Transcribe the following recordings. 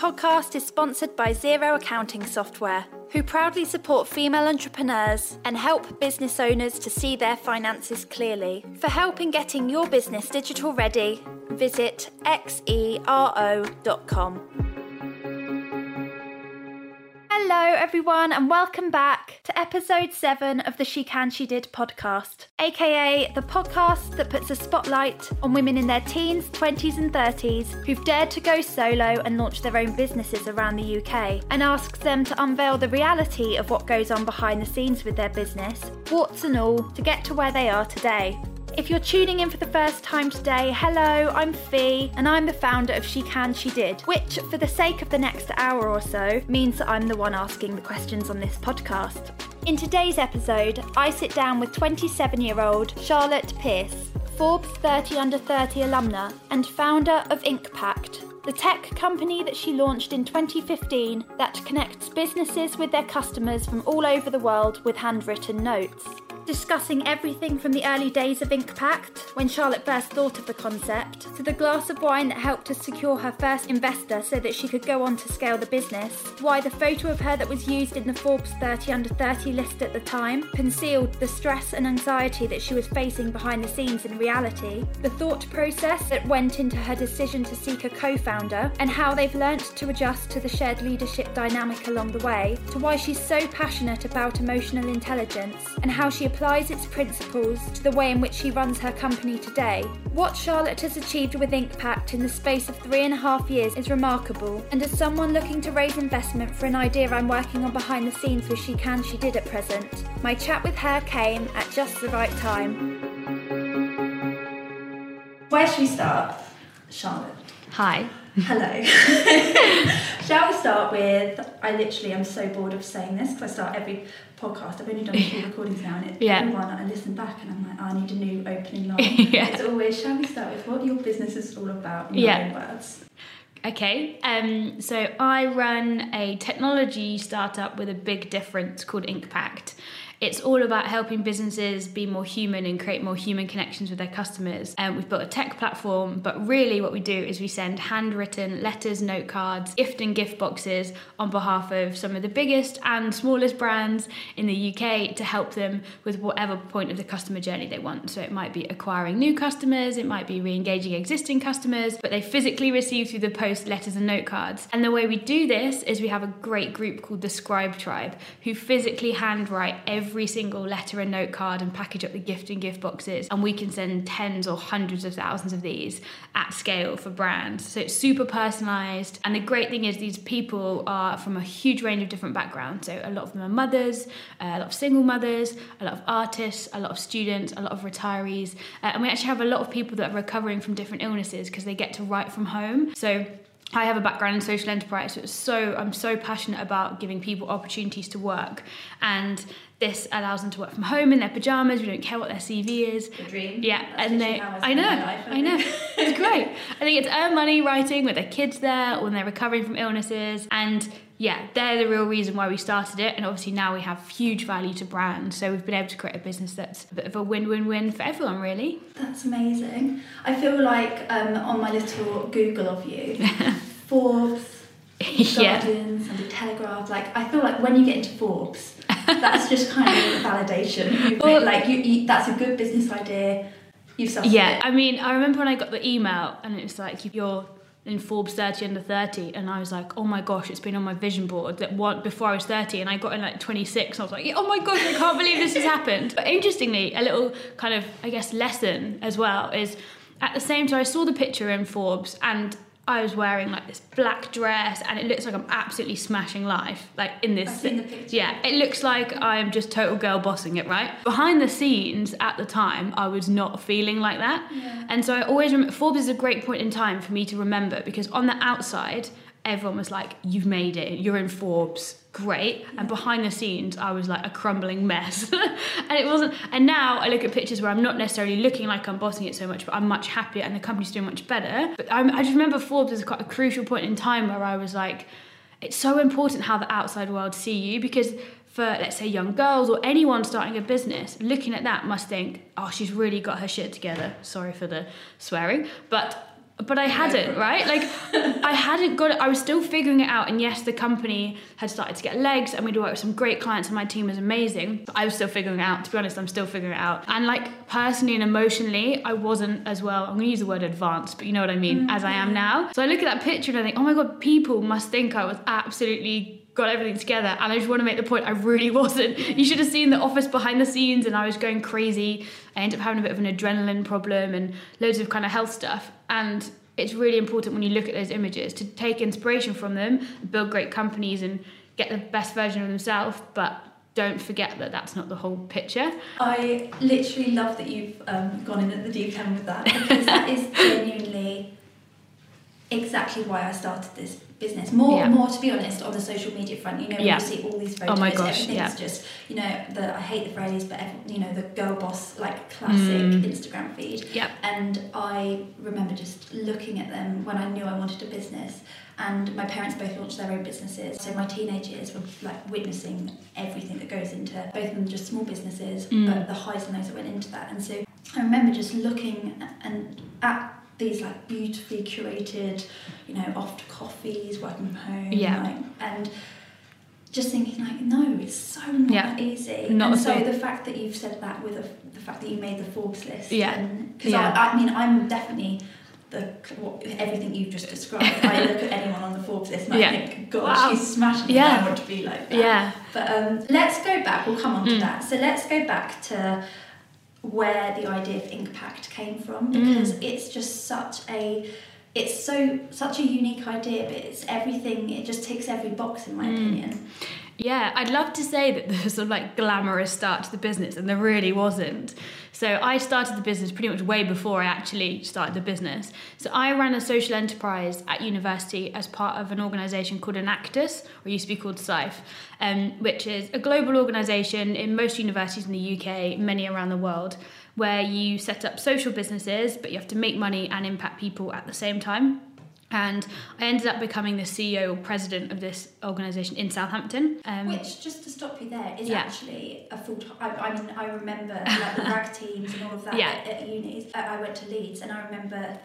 podcast is sponsored by Xero Accounting Software, who proudly support female entrepreneurs and help business owners to see their finances clearly. For help in getting your business digital ready, visit xero.com. Hello, everyone, and welcome back to episode 7 of the She Can She Did podcast, aka the podcast that puts a spotlight on women in their teens, 20s, and 30s who've dared to go solo and launch their own businesses around the UK, and asks them to unveil the reality of what goes on behind the scenes with their business, warts and all, to get to where they are today. If you're tuning in for the first time today, hello, I'm Fee, and I'm the founder of She Can, She Did, which, for the sake of the next hour or so, means that I'm the one asking the questions on this podcast. In today's episode, I sit down with 27 year old Charlotte Pearce, Forbes 30 Under 30 alumna and founder of InkPact, the tech company that she launched in 2015 that connects businesses with their customers from all over the world with handwritten notes discussing everything from the early days of InkPact, when Charlotte first thought of the concept, to the glass of wine that helped to secure her first investor so that she could go on to scale the business, why the photo of her that was used in the Forbes 30 under 30 list at the time concealed the stress and anxiety that she was facing behind the scenes in reality, the thought process that went into her decision to seek a co founder, and how they've learnt to adjust to the shared leadership dynamic along the way, to why she's so passionate about emotional intelligence, and how she applies its principles to the way in which she runs her company today. What Charlotte has achieved with InkPact in the space of three and a half years is remarkable, and as someone looking to raise investment for an idea I'm working on behind the scenes with She Can She Did at present, my chat with her came at just the right time. Where should we start? Charlotte. Hi. Hello. Shall we start with? I literally am so bored of saying this because I start every podcast. I've only done a few recordings now, and it, Yeah. every one I listen back and I'm like, I need a new opening line. Yeah. It's always, shall we start with what your business is all about in your Yeah. own words? Okay. Um, so I run a technology startup with a big difference called InkPact. It's all about helping businesses be more human and create more human connections with their customers. And we've built a tech platform, but really what we do is we send handwritten letters, note cards, gift and gift boxes on behalf of some of the biggest and smallest brands in the UK to help them with whatever point of the customer journey they want. So it might be acquiring new customers, it might be re-engaging existing customers, but they physically receive through the post letters and note cards. And the way we do this is we have a great group called the Scribe Tribe who physically handwrite every single letter and note card and package up the gift and gift boxes. And we can send tens or hundreds of thousands of these at scale for brands. So it's super personalized. And the great thing is these people are from a huge range of different backgrounds. So a lot of them are mothers, uh, a lot of single mothers, a lot of artists, a lot of students, a lot of retirees. Uh, and we actually have a lot of people that are recovering from different illnesses because they get to write from home. So I have a background in social enterprise, so it's so I'm so passionate about giving people opportunities to work, and this allows them to work from home in their pajamas. We don't care what their CV is. The dream. Yeah, That's and they, I know, life, I I know, it's great. I think it's earn money writing with their kids there, or when they're recovering from illnesses, and yeah, they're the real reason why we started it. And obviously now we have huge value to brands, so we've been able to create a business that's a bit of a win-win-win for everyone, really. That's amazing. I feel like um, on my little Google of you, Forbes, yeah. Guardian, Sunday Telegraph. Like I feel like when you get into Forbes, that's just kind of validation. Well- like you, you, that's a good business idea. You've Yeah, it. I mean, I remember when I got the email and it was like you're in Forbes 30 under 30, and I was like, oh my gosh, it's been on my vision board that one before I was 30, and I got in like 26. And I was like, oh my gosh, I can't believe this has happened. But interestingly, a little kind of I guess lesson as well is at the same time I saw the picture in Forbes and. I was wearing like this black dress, and it looks like I'm absolutely smashing life. Like in this, I've the picture. yeah, it looks like I'm just total girl bossing it, right? Behind the scenes at the time, I was not feeling like that. And so I always remember Forbes is a great point in time for me to remember because on the outside, everyone was like, You've made it, you're in Forbes, great. And behind the scenes, I was like a crumbling mess. and it wasn't, and now I look at pictures where I'm not necessarily looking like I'm bossing it so much, but I'm much happier and the company's doing much better. But I'm, I just remember Forbes as quite a crucial point in time where I was like, it's so important how the outside world see you because for let's say young girls or anyone starting a business looking at that must think oh she's really got her shit together sorry for the swearing but but I hadn't, right? Like, I hadn't got it. I was still figuring it out. And yes, the company had started to get legs, and we'd worked with some great clients, and my team was amazing. But I was still figuring it out. To be honest, I'm still figuring it out. And like personally and emotionally, I wasn't as well. I'm going to use the word advanced, but you know what I mean, mm-hmm. as I am now. So I look at that picture and I think, oh my god, people must think I was absolutely got everything together and I just want to make the point I really wasn't. You should have seen the office behind the scenes and I was going crazy. I ended up having a bit of an adrenaline problem and loads of kind of health stuff. And it's really important when you look at those images to take inspiration from them, build great companies and get the best version of themselves, but don't forget that that's not the whole picture. I literally love that you've um, gone in at the deep end with that because that is genuinely exactly why I started this business. More, yeah. more to be honest, on the social media front. You know, yeah. you see all these photos, oh my gosh, everything's yeah. just you know the I hate the phrase, but every, you know the girl boss like classic mm. Instagram feed. Yeah. And I remember just looking at them when I knew I wanted a business. And my parents both launched their own businesses, so my teenage years were like witnessing everything that goes into both of them just small businesses, mm. but the highs and lows that went into that. And so I remember just looking and at these like beautifully curated, you know, off to coffees, working from home, yeah. Like, and just thinking like, no, it's so not yeah. easy. Not and so the fact that you've said that with a, the fact that you made the Forbes list, yeah, because yeah. I, I mean, I'm definitely the what, everything you've just described. I look at anyone on the Forbes list and yeah. I think, gosh, wow. she's smashing yeah. it. I want to be like that. Yeah. But um, let's go back. We'll come on to mm. that. So let's go back to where the idea of Inkpact came from because mm. it's just such a it's so such a unique idea but it's everything it just ticks every box in my mm. opinion yeah, I'd love to say that there's sort of like glamorous start to the business, and there really wasn't. So I started the business pretty much way before I actually started the business. So I ran a social enterprise at university as part of an organisation called Enactus, or used to be called SIFE, um, which is a global organisation in most universities in the UK, many around the world, where you set up social businesses, but you have to make money and impact people at the same time. And I ended up becoming the CEO or president of this organisation in Southampton. Um, Which, just to stop you there, is yeah. actually a full time. I, I, mean, I remember like the rag teams and all of that yeah. at, at unis. I went to Leeds and I remember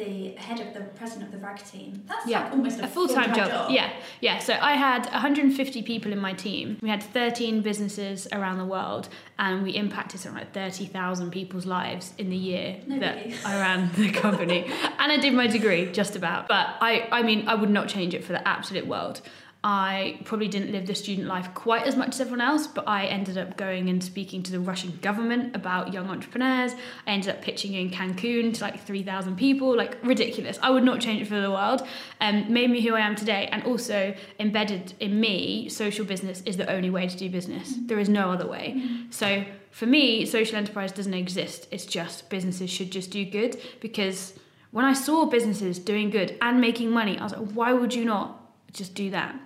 the head of the president of the rag team. That's yeah. like almost a, a full-time, job. job. Yeah, yeah. So I had 150 people in my team. We had 13 businesses around the world, and we impacted something like 30,000 people's lives in the year that I ran the company. and I did my degree, just about. But I, I mean, I would not change it for the absolute world. I probably didn't live the student life quite as much as everyone else, but I ended up going and speaking to the Russian government about young entrepreneurs. I ended up pitching in Cancun to like 3,000 people, like ridiculous. I would not change it for the world. Um, made me who I am today, and also embedded in me, social business is the only way to do business. There is no other way. Mm-hmm. So for me, social enterprise doesn't exist. It's just businesses should just do good because when I saw businesses doing good and making money, I was like, why would you not just do that?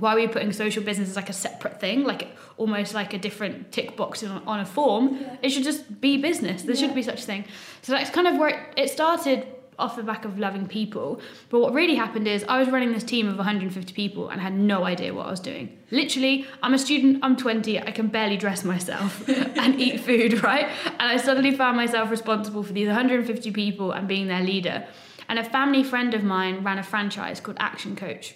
Why are we putting social business as like a separate thing, like almost like a different tick box on, on a form? Yeah. It should just be business. There yeah. should be such a thing. So that's kind of where it, it started off the back of loving people. But what really happened is I was running this team of 150 people and had no idea what I was doing. Literally, I'm a student, I'm 20, I can barely dress myself and eat food, right? And I suddenly found myself responsible for these 150 people and being their leader. And a family friend of mine ran a franchise called Action Coach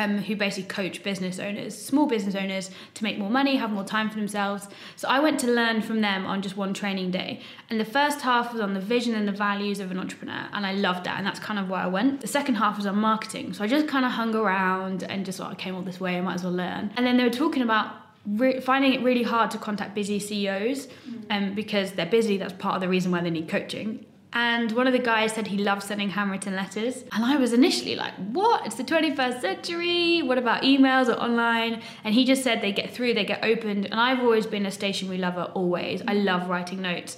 um, who basically coach business owners, small business owners, to make more money, have more time for themselves. So I went to learn from them on just one training day. And the first half was on the vision and the values of an entrepreneur, and I loved that, and that's kind of where I went. The second half was on marketing, so I just kind of hung around and just thought, I came all this way, I might as well learn. And then they were talking about Re- finding it really hard to contact busy CEOs mm. um, because they're busy. That's part of the reason why they need coaching. And one of the guys said he loved sending handwritten letters. And I was initially like, what? It's the 21st century. What about emails or online? And he just said they get through, they get opened. And I've always been a stationery lover, always. I love writing notes.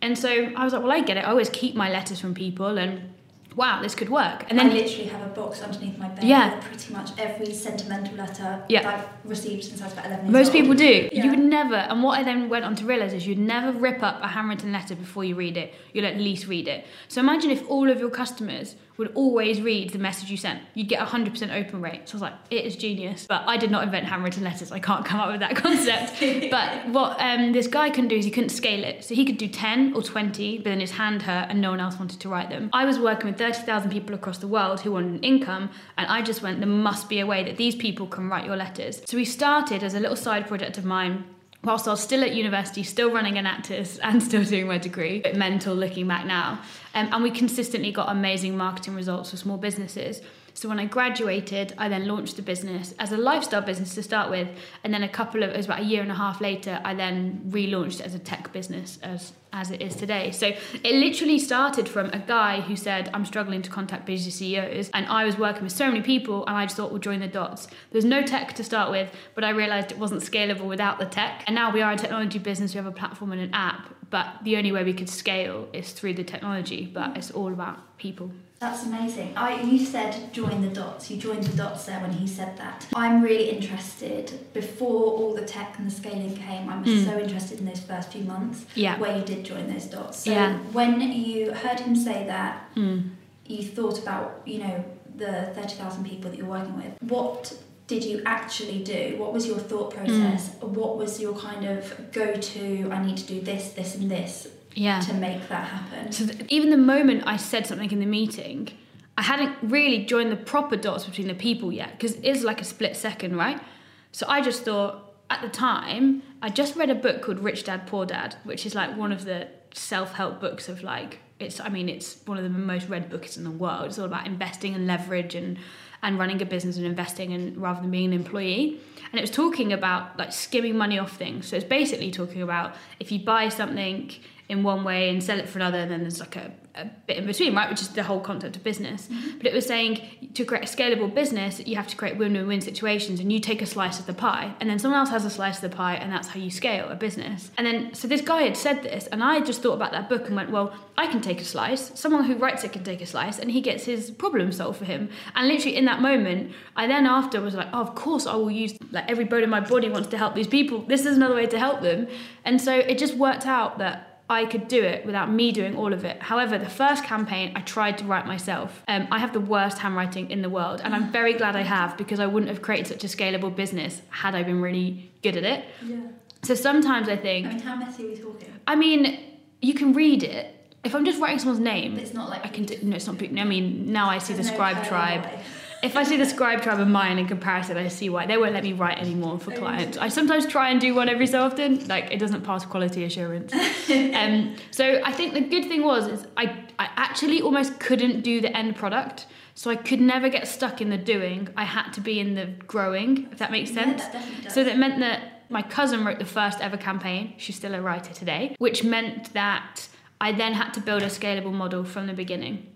And so I was like, well, I get it. I always keep my letters from people and wow, this could work. And then I literally have a box underneath my bed yeah. with pretty much every sentimental letter yeah. that I've received since I was about 11 Most old. people do. Yeah. You would never, and what I then went on to realise is you'd never rip up a handwritten letter before you read it. You'll at least read it. So imagine if all of your customers would always read the message you sent. You'd get a 100% open rate. So I was like, it is genius. But I did not invent handwritten letters. I can't come up with that concept. but what um, this guy couldn't do is he couldn't scale it. So he could do 10 or 20, but then his hand hurt and no one else wanted to write them. I was working with 30,000 people across the world who wanted an income. And I just went, there must be a way that these people can write your letters. So we started as a little side project of mine whilst I was still at university, still running Enactus and still doing my degree. Bit mental looking back now. Um, and we consistently got amazing marketing results for small businesses. So when I graduated, I then launched the business as a lifestyle business to start with, and then a couple of it was about a year and a half later, I then relaunched as a tech business as as it is today. So it literally started from a guy who said, I'm struggling to contact business CEOs. And I was working with so many people, and I just thought, we'll join the dots. There's no tech to start with, but I realized it wasn't scalable without the tech. And now we are a technology business, we have a platform and an app, but the only way we could scale is through the technology, but it's all about people. That's amazing. I, you said join the dots. You joined the dots there when he said that. I'm really interested. Before all the tech and the scaling came, I was mm. so interested in those first few months yeah. where you did join those dots. So yeah. when you heard him say that, mm. you thought about you know the thirty thousand people that you're working with. What did you actually do? What was your thought process? Mm. What was your kind of go to? I need to do this, this, and this yeah. to make that happen. So th- even the moment I said something in the meeting, I hadn't really joined the proper dots between the people yet because it is like a split second, right? So I just thought at the time I just read a book called Rich Dad Poor Dad, which is like one of the self-help books of like it's I mean it's one of the most read books in the world. It's all about investing and leverage and and running a business and investing and rather than being an employee. And it was talking about like skimming money off things. So it's basically talking about if you buy something in one way and sell it for another, and then there's like a, a bit in between, right? Which is the whole concept of business. Mm-hmm. But it was saying to create a scalable business, you have to create win-win-win situations, and you take a slice of the pie, and then someone else has a slice of the pie, and that's how you scale a business. And then so this guy had said this, and I just thought about that book and went, well, I can take a slice. Someone who writes it can take a slice, and he gets his problem solved for him. And literally in that moment, I then after was like, oh, of course I will use like every bone in my body wants to help these people. This is another way to help them. And so it just worked out that I could do it without me doing all of it. However, the first campaign I tried to write myself. Um, I have the worst handwriting in the world, and I'm very glad I have because I wouldn't have created such a scalable business had I been really good at it. Yeah. So sometimes I think. I mean, how messy are we talking? I mean, you can read it. If I'm just writing someone's name, it's not like I can do. No, it's not. I mean, now I see There's the no scribe tribe if I see the scribe tribe of mine in comparison, I see why they won't let me write anymore for clients. I sometimes try and do one every so often, like it doesn't pass quality assurance. um, so I think the good thing was is I I actually almost couldn't do the end product. So I could never get stuck in the doing. I had to be in the growing, if that makes sense. Yeah, that so that meant that my cousin wrote the first ever campaign. She's still a writer today, which meant that I then had to build a scalable model from the beginning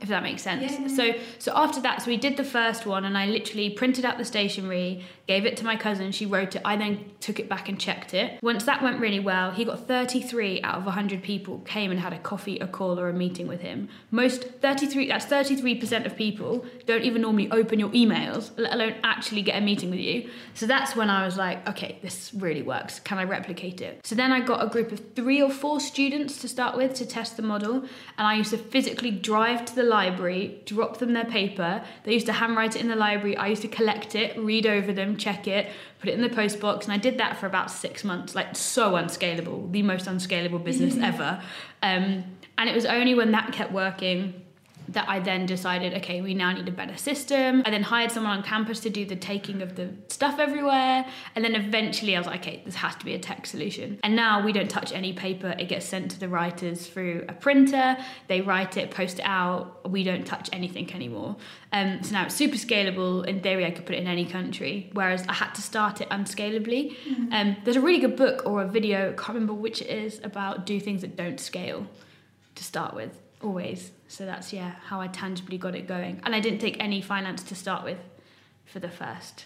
if that makes sense. Yeah. So so after that, so we did the first one, and I literally printed out the stationery, gave it to my cousin. She wrote it. I then took it back and checked it. Once that went really well, he got 33 out of 100 people came and had a coffee, a call, or a meeting with him. Most 33, that's 33% of people don't even normally open your emails, let alone actually get a meeting with you. So that's when I was like, okay, this really works. Can I replicate it? So then I got a group of three or four students to start with to test the model, and I used to physically drive to the library, drop them their paper. They used to handwrite it in the library. I used to collect it, read over them, check it, put it in the post box, and I did that for about six months. Like so unscalable, the most unscalable business ever. Um, and it was only when that kept working that I then decided, okay, we now need a better system. I then hired someone on campus to do the taking of the stuff everywhere. And then eventually I was like, okay, this has to be a tech solution. And now we don't touch any paper. It gets sent to the writers through a printer. They write it, post it out. We don't touch anything anymore. Um, so now it's super scalable. In theory, I could put it in any country, whereas I had to start it unscalably. Mm-hmm. Um, there's a really good book or a video, I can't remember which it is, about do things that don't scale to start with always. So that's yeah how I tangibly got it going. And I didn't take any finance to start with for the first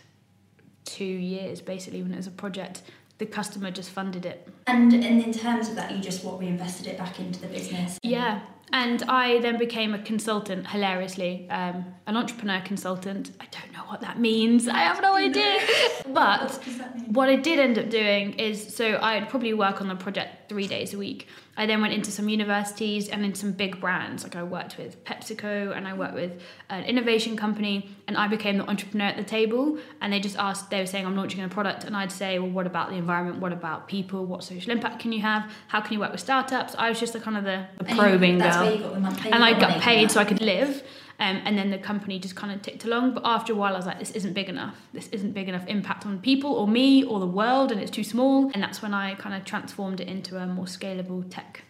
two years, basically when it was a project. The customer just funded it. And and in terms of that, you just what reinvested it back into the business. Yeah, and I then became a consultant, hilariously, um, an entrepreneur consultant. I don't know what that means. I have no idea. but what, what I did end up doing is so I'd probably work on the project three days a week. I then went into some universities and in some big brands. Like I worked with PepsiCo and I worked with an innovation company, and I became the entrepreneur at the table. And they just asked, they were saying, I'm launching a product. And I'd say, well, what about the environment? What about people? What social impact can you have? How can you work with startups? I was just the kind of the, the probing girl. Where you got the money. and I got paid so I could live. Um, and then the company just kind of ticked along. But after a while, I was like, this isn't big enough. This isn't big enough impact on people or me or the world, and it's too small. And that's when I kind of transformed it into a more scalable tech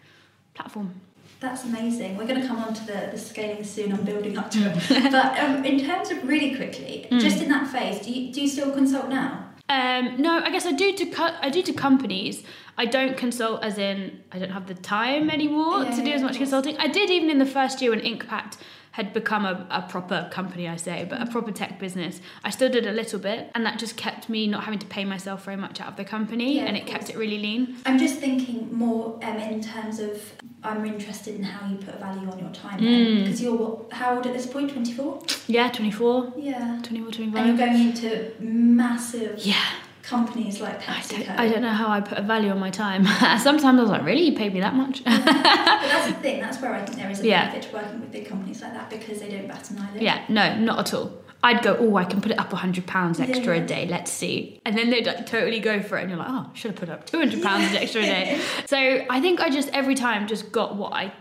platform. That's amazing. We're going to come on to the, the scaling soon. I'm building up to it. but um, in terms of really quickly, Mm. just in that phase, do you, do you still consult now? Um, no, I guess I do to co- I do to companies. I don't consult as in I don't have the time anymore Yeah, to do yeah, as much consulting. I did even in the first year when Inkpact had become a, a proper company, I say, but a proper tech business. I still did a little bit, and that just kept me not having to pay myself very much out of the company, Yeah, and it kept it really lean. I'm just thinking more um, in terms of I'm interested in how you put a value on your time Mm. because you're what, how old at this point? 24. Yeah, 24, Yeah. 24, And you're 25. going into massive Yeah, companies like I don't, I don't know how I put a value on my time. Sometimes I was like, really, you paid me that much? But that's the thing. That's where I think there is a Yeah. benefit to working with big companies like that because they don't bat an eyelid. Yeah, no, not at all. I'd go, oh, I can put it up hundred pounds extra Yeah. a day. Let's see, and then they'd like, totally go for it, and you're like, oh, should have put up two hundred pounds extra a day. So I think I just every time just got what I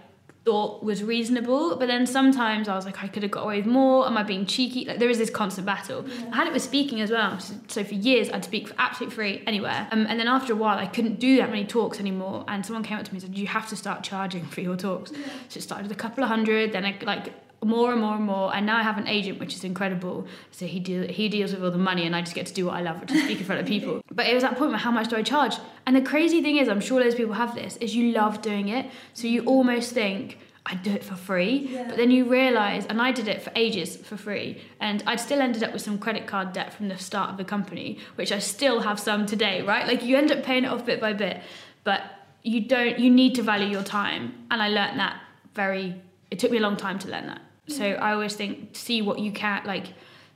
thought was reasonable, but then sometimes I was like, I could have got away with more. Am I being cheeky? Like there is this constant battle. I had it with speaking as well. So, so for years I'd speak for absolutely free anywhere, um, and then after a while I couldn't do that many talks anymore. And someone came up to me and said, you have to start charging for your talks. So it started with a couple of hundred, then I like more and more and more and now I have an agent which is incredible. So he deal, he deals with all the money and I just get to do what I love which is speak in front of people. But it was that point where how much do I charge? And the crazy thing is I'm sure those people have this is you love doing it. So you almost think I'd do it for free. Yeah. but then you realize and I did it for ages for free and I'd still ended up with some credit card debt from the start of the company which I still have some today right? Like you end up paying it off bit by bit. But you don't you need to value your time. And I learnt that very it took me a long time to learn that so I always think see what you can like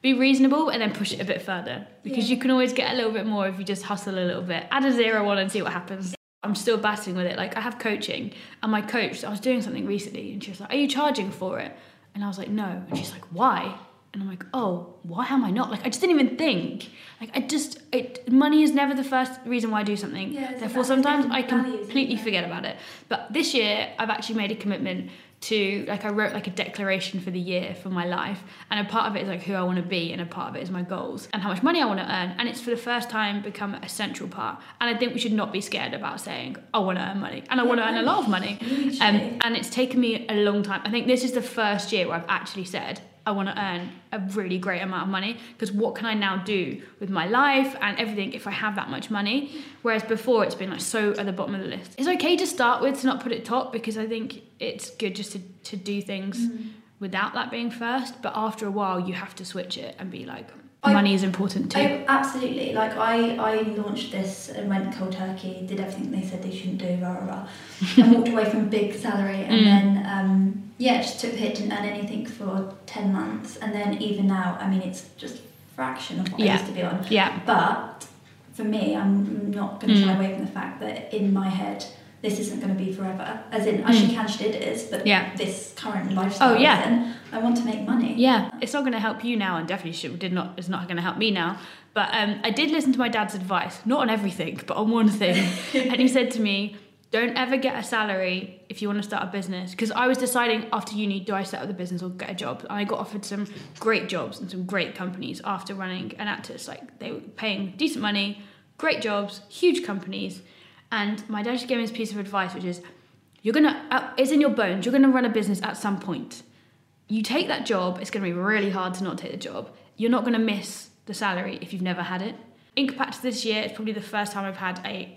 be reasonable and then push it a bit further. Because Yeah. you can always get a little bit more if you just hustle a little bit. Add a zero on and see what happens. I'm still battling with it. Like I have coaching and my coach I was doing something recently and she was like are you charging for it? And I was like no. And she's like why? And I'm like oh why am I not? Like I just didn't even think. Like I just it money is never the first reason why I do something. Yeah, therefore sometimes I completely forget about it. But this year I've actually made a commitment to like I wrote like a declaration for the year for my life and a part of it is like who I want to be and a part of it is my goals and how much money I want to earn and it's for the first time become a central part and I think we should not be scared about saying I want to earn money and I want to earn a lot of money. Um, and it's taken me a long time. I think this is the first year where I've actually said I want to earn a really great amount of money because what can I now do with my life and everything if I have that much money? Whereas before it's been like so at the bottom of the list. It's okay to start with to not put it top because I think it's good just to, to do things Mm. without that being first. But after a while, you have to switch it and be like, I- money is important too. Oh, absolutely. Like I, I launched this and went cold turkey, did everything they said they shouldn't do, rah rah rah, and walked away from a big salary, and Mm. then um, yeah, just took a hit, didn't earn anything for ten months, and then even now, I mean, it's just a fraction of what I used to be on. yeah. But for me, I'm not going to shy Mm. away from the fact that in my head, this isn't going to be forever. As in, I should Mm. can it is, but Yeah. this current lifestyle, Oh, yeah. I'm in, I want to make money. Yeah, it's not going to help you now, and definitely should, did not. It's not going to help me now. But um, I did listen to my dad's advice, not on everything, but on one thing. and he said to me, "Don't ever get a salary if you want to start a business." Because I was deciding after uni, do I set up the business or get a job? And I got offered some great jobs and some great companies after running Enactus. Like they were paying decent money, great jobs, huge companies. And my dad just gave me this piece of advice, which is, "You're gonna, uh, it's in your bones. You're gonna run a business at some point." You take that job, it's going to be really hard to not take the job. You're not going to miss the salary if you've never had it. Inkpact this year it's probably the first time I've had a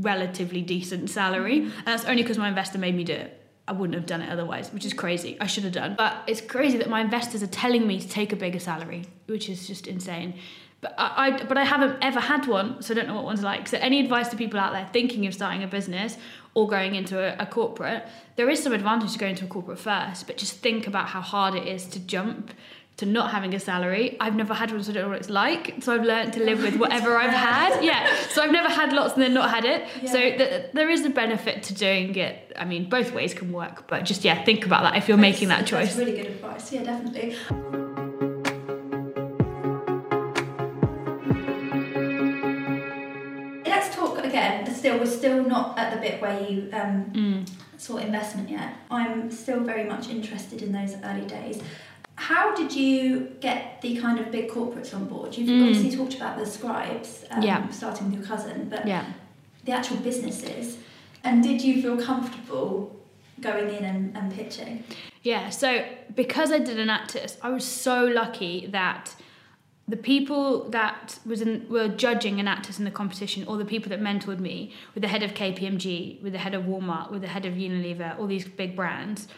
relatively decent salary, and that's only because my investor made me do it. I wouldn't have done it otherwise, which is crazy. I should have done. But it's crazy that my investors are telling me to take a bigger salary, which is just insane. But I, I but I haven't ever had one, so I don't know what one's like. So any advice to people out there thinking of starting a business or going into a, a corporate, there is some advantage to going to a corporate first, but just think about how hard it is to jump to not having a salary. I've never had one, so I don't know what it's like. So I've learned to live with whatever I've had. Yeah. So I've never had lots and then not had it. Yeah. So th- there is a benefit to doing it. I mean, both ways can work, but just yeah, think about that if you're making that choice. That's really good advice. Yeah, definitely. Still, we're still not at the bit where you um, Mm. saw investment yet. I'm still very much interested in those early days. How did you get the kind of big corporates on board? You've Mm. obviously talked about the scribes, um, Yeah. starting with your cousin, but Yeah. the actual businesses. And did you feel comfortable going in and, and pitching? Yeah, so because I did Enactus, I was so lucky that the people that was in, were judging Enactus in the competition, or the people that mentored me, with the head of KPMG, with the head of Walmart, with the head of Unilever, all these big brands,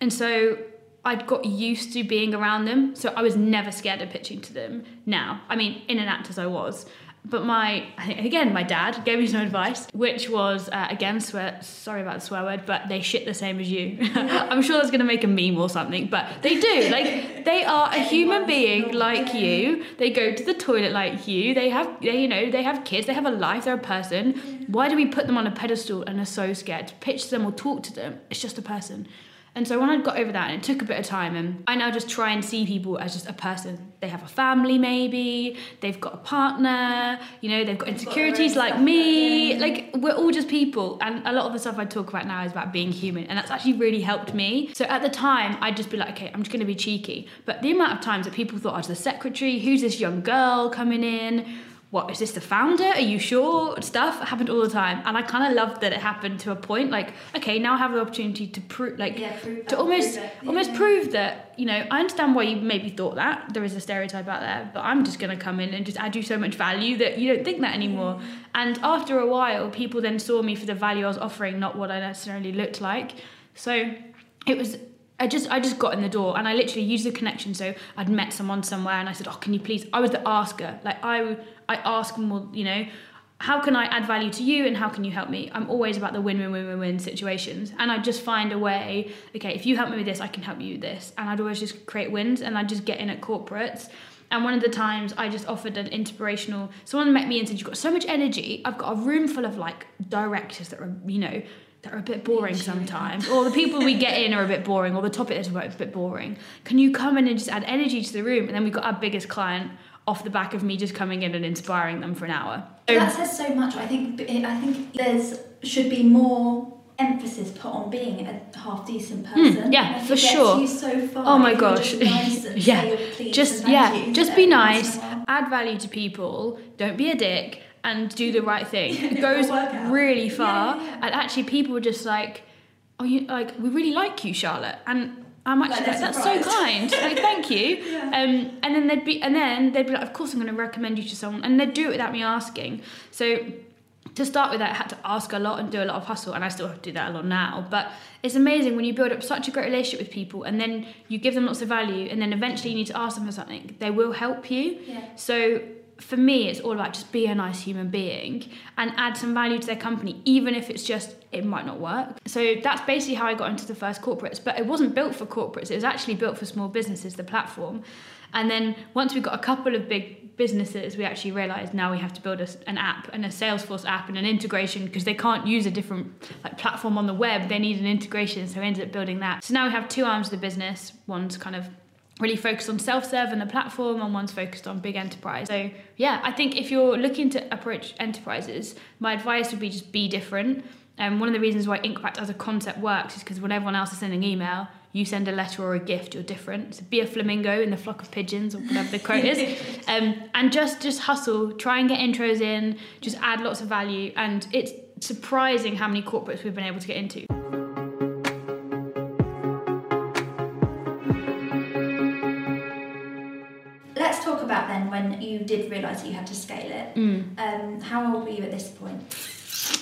and so I'd got used to being around them, so I was never scared of pitching to them. Now, I mean, in Enactus I was. But my again, my dad gave me some advice, which was uh, again swear. Sorry about the swear word, but they shit the same as you. I'm sure that's going to make a meme or something, but they do. Like they are a human being like you. They go to the toilet like you. They have, they, you know, they have kids. They have a life. They're a person. Why do we put them on a pedestal and are so scared to pitch them or talk to them? It's just a person. And so when I got over that, and it took a bit of time, and I now just try and see people as just a person. They have a family, maybe they've got a partner, you know, they've got insecurities like me. Like we're all just people, and a lot of the stuff I talk about now is about being human, and that's actually really helped me. So at the time, I'd just be like, okay, I'm just going to be cheeky. But the amount of times that people thought I was the secretary, who's this young girl coming in? What is this the founder? Are you sure? Stuff happened all the time, and I kind of loved that it happened to a point. Like, okay, now I have the opportunity to prove, like, Yeah, prove to almost prove it. almost Yeah. prove that you know I understand why you maybe thought that there is a stereotype out there, but I'm just going to come in and just add you so much value that you don't think that anymore. And after a while, people then saw me for the value I was offering, not what I necessarily looked like. So it was. I just I just got in the door and I literally used the connection. So I'd met someone somewhere and I said, "Oh, can you please?" I was the asker. Like I I ask more, you know, how can I add value to you and how can you help me? I'm always about the win win win win win situations. And I just find a way, okay, if you help me with this, I can help you with this. And I'd always just create wins and I'd just get in at corporates. And one of the times I just offered an inspirational someone met me and said, You've got so much energy. I've got a room full of like directors that are, you know, that are a bit boring sometimes. Or the people we get in are a bit boring, or the topic that's about is a bit boring. Can you come in and just add energy to the room? And then we got our biggest client off the back of me just coming in and inspiring them for an hour. So- That says so much. I think I think there's should be more emphasis put on being a half decent person. Hmm, yeah, for sure. You so far. Oh my gosh. nice Yeah. say your please just yeah yous just be nice in a while. add value to people don't be a dick and do the right thing it goes really far Yeah, yeah, and actually people were just like oh you like we really like you charlotte and I'm actually Like, that's so kind like thank you Yeah. um, and then they'd be and then they'd be like of course I'm going to recommend you to someone and they'd do it without me asking so to start with, that I had to ask a lot and do a lot of hustle, and I still have to do that a lot now. But it's amazing when you build up such a great relationship with people, and then you give them lots of value, and then eventually you need to ask them for something. They will help you. Yeah. So for me, it's all about just be a nice human being and add some value to their company, even if it's just it might not work. So that's basically how I got into the first corporates. But it wasn't built for corporates; it was actually built for small businesses. The platform. And then once we got a couple of big businesses, we actually realised now we have to build a, an app and a Salesforce app and an integration because they can't use a different like platform on the web. They need an integration, so we ended up building that. So now we have two arms of the business. One's kind of really focused on self-serve and the platform, and one's focused on big enterprise. So yeah, I think if you're looking to approach enterprises, my advice would be just be different. And one of the reasons why Inkpact as a concept works is because when everyone else is sending email, you send a letter or a gift, you're different. So be a flamingo in the flock of pigeons or whatever the quote is. Um, and just just hustle, try and get intros in, just add lots of value. And it's surprising how many corporates we've been able to get into. When you did realise that you had to scale it. Mm. Um, how old were you at this point?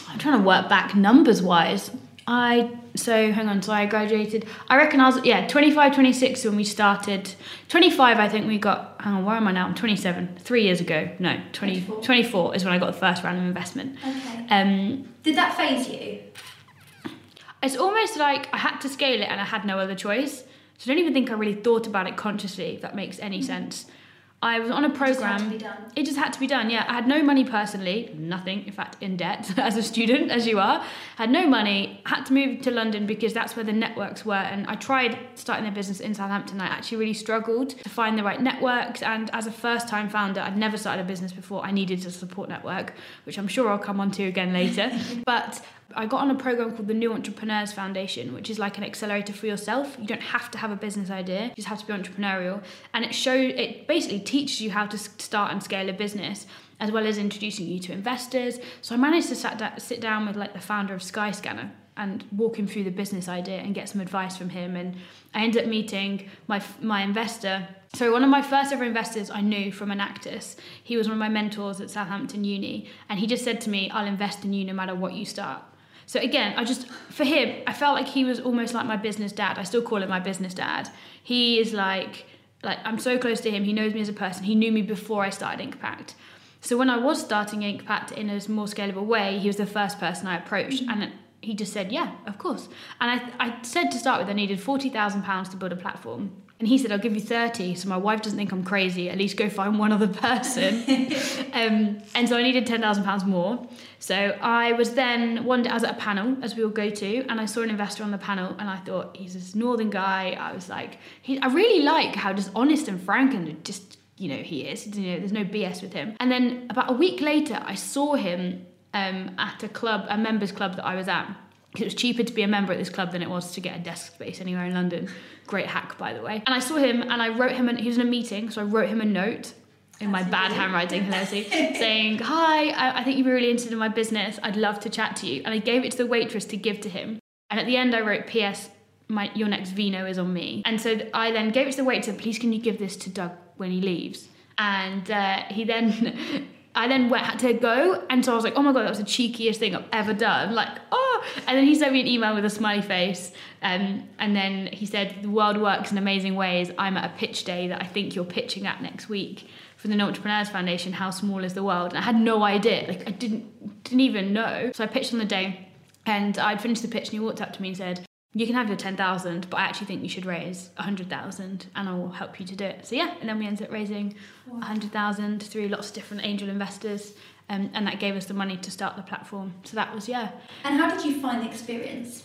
I'm trying to work back numbers wise. I so hang on, so I graduated. I reckon I was yeah, 25, 26 when we started. 25 I think we got hang on, where am I now? I'm 27. 3 years ago. No, 20, 24. 24 is when I got the first round of investment. Okay. Um Did that phase you? it's almost like I had to scale it and I had no other choice. So I don't even think I really thought about it consciously, if that makes any mm-hmm. sense. I was on a program. It just, it just had to be done. Yeah, I had no money personally, nothing. In fact, in debt as a student, as you are. Had no money. Had to move to London because that's where the networks were. And I tried starting a business in Southampton. I actually really struggled to find the right networks. And as a first-time founder, I'd never started a business before. I needed a support network, which I'm sure I'll come on to again later. but I got on a program called the New Entrepreneurs Foundation, which is like an accelerator for yourself. You don't have to have a business idea; you just have to be entrepreneurial. And it showed it basically teaches you how to start and scale a business, as well as introducing you to investors. So I managed to sat sit down with like the founder of Skyscanner and walk him through the business idea and get some advice from him. And I ended up meeting my my investor. So one of my first ever investors I knew from Enactus. He was one of my mentors at Southampton Uni, and he just said to me, "I'll invest in you no matter what you start." So again, I just for him, I felt like he was almost like my business dad. I still call him my business dad. He is like like I'm so close to him. He knows me as a person. He knew me before I started Inkpact. So when I was starting Inkpact in a more scalable way, he was the first person I approached, mm-hmm. and he just said, "Yeah, of course." And I I said to start with, I needed forty thousand pounds to build a platform. And he said, I'll give you 30 so my wife doesn't think I'm crazy. At least go find one other person. um, and so I needed £10,000 more. So I was then, one day I was at a panel, as we all go to, and I saw an investor on the panel and I thought, he's this northern guy. I was like, he, I really like how just honest and frank and just, you know, he is. You know, there's no BS with him. And then about a week later, I saw him um, at a club, a members club that I was at it was cheaper to be a member at this club than it was to get a desk space anywhere in London. Great hack, by the way. And I saw him and I wrote him, an, he was in a meeting, so I wrote him a note in my bad handwriting, hilariously, saying, Hi, I, I think you'd be really interested in my business. I'd love to chat to you. And I gave it to the waitress to give to him. And at the end, I wrote, P.S. My, your next vino is on me. And so I then gave it to the waitress, please can you give this to Doug when he leaves? And uh, he then I then went, had to go, and so I was like, "Oh my god, that was the cheekiest thing I've ever done!" Like, oh, and then he sent me an email with a smiley face, um, and then he said, "The world works in amazing ways. I'm at a pitch day that I think you're pitching at next week for the New Entrepreneurs Foundation. How small is the world?" And I had no idea, like I didn't didn't even know. So I pitched on the day, and I'd finished the pitch, and he walked up to me and said, you can have your 10,000, but I actually think you should raise 100,000 and I will help you to do it. So, yeah, and then we ended up raising wow. 100,000 through lots of different angel investors, um, and that gave us the money to start the platform. So, that was, yeah. And how did you find the experience?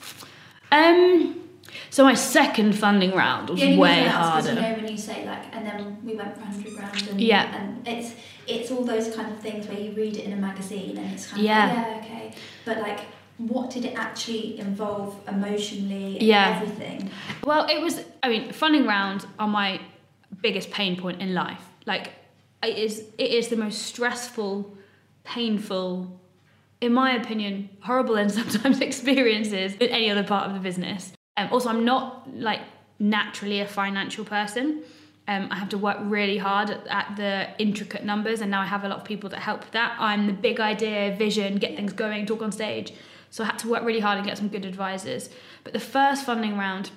Um, so, my second funding round was yeah, way harder. You know, when you say, like, and then we went for 100 grand, and, yeah. and it's, it's all those kind of things where you read it in a magazine and it's kind of, yeah, yeah okay. But, like, what did it actually involve emotionally yeah. everything well it was i mean funding rounds are my biggest pain point in life like it is it is the most stressful painful in my opinion horrible and sometimes experiences in any other part of the business um, also i'm not like naturally a financial person um, I have to work really hard at, at, the intricate numbers, and now I have a lot of people that help with that. I'm the big idea, vision, get things going, talk on stage. So I had to work really hard and get some good advisors. But the first funding round,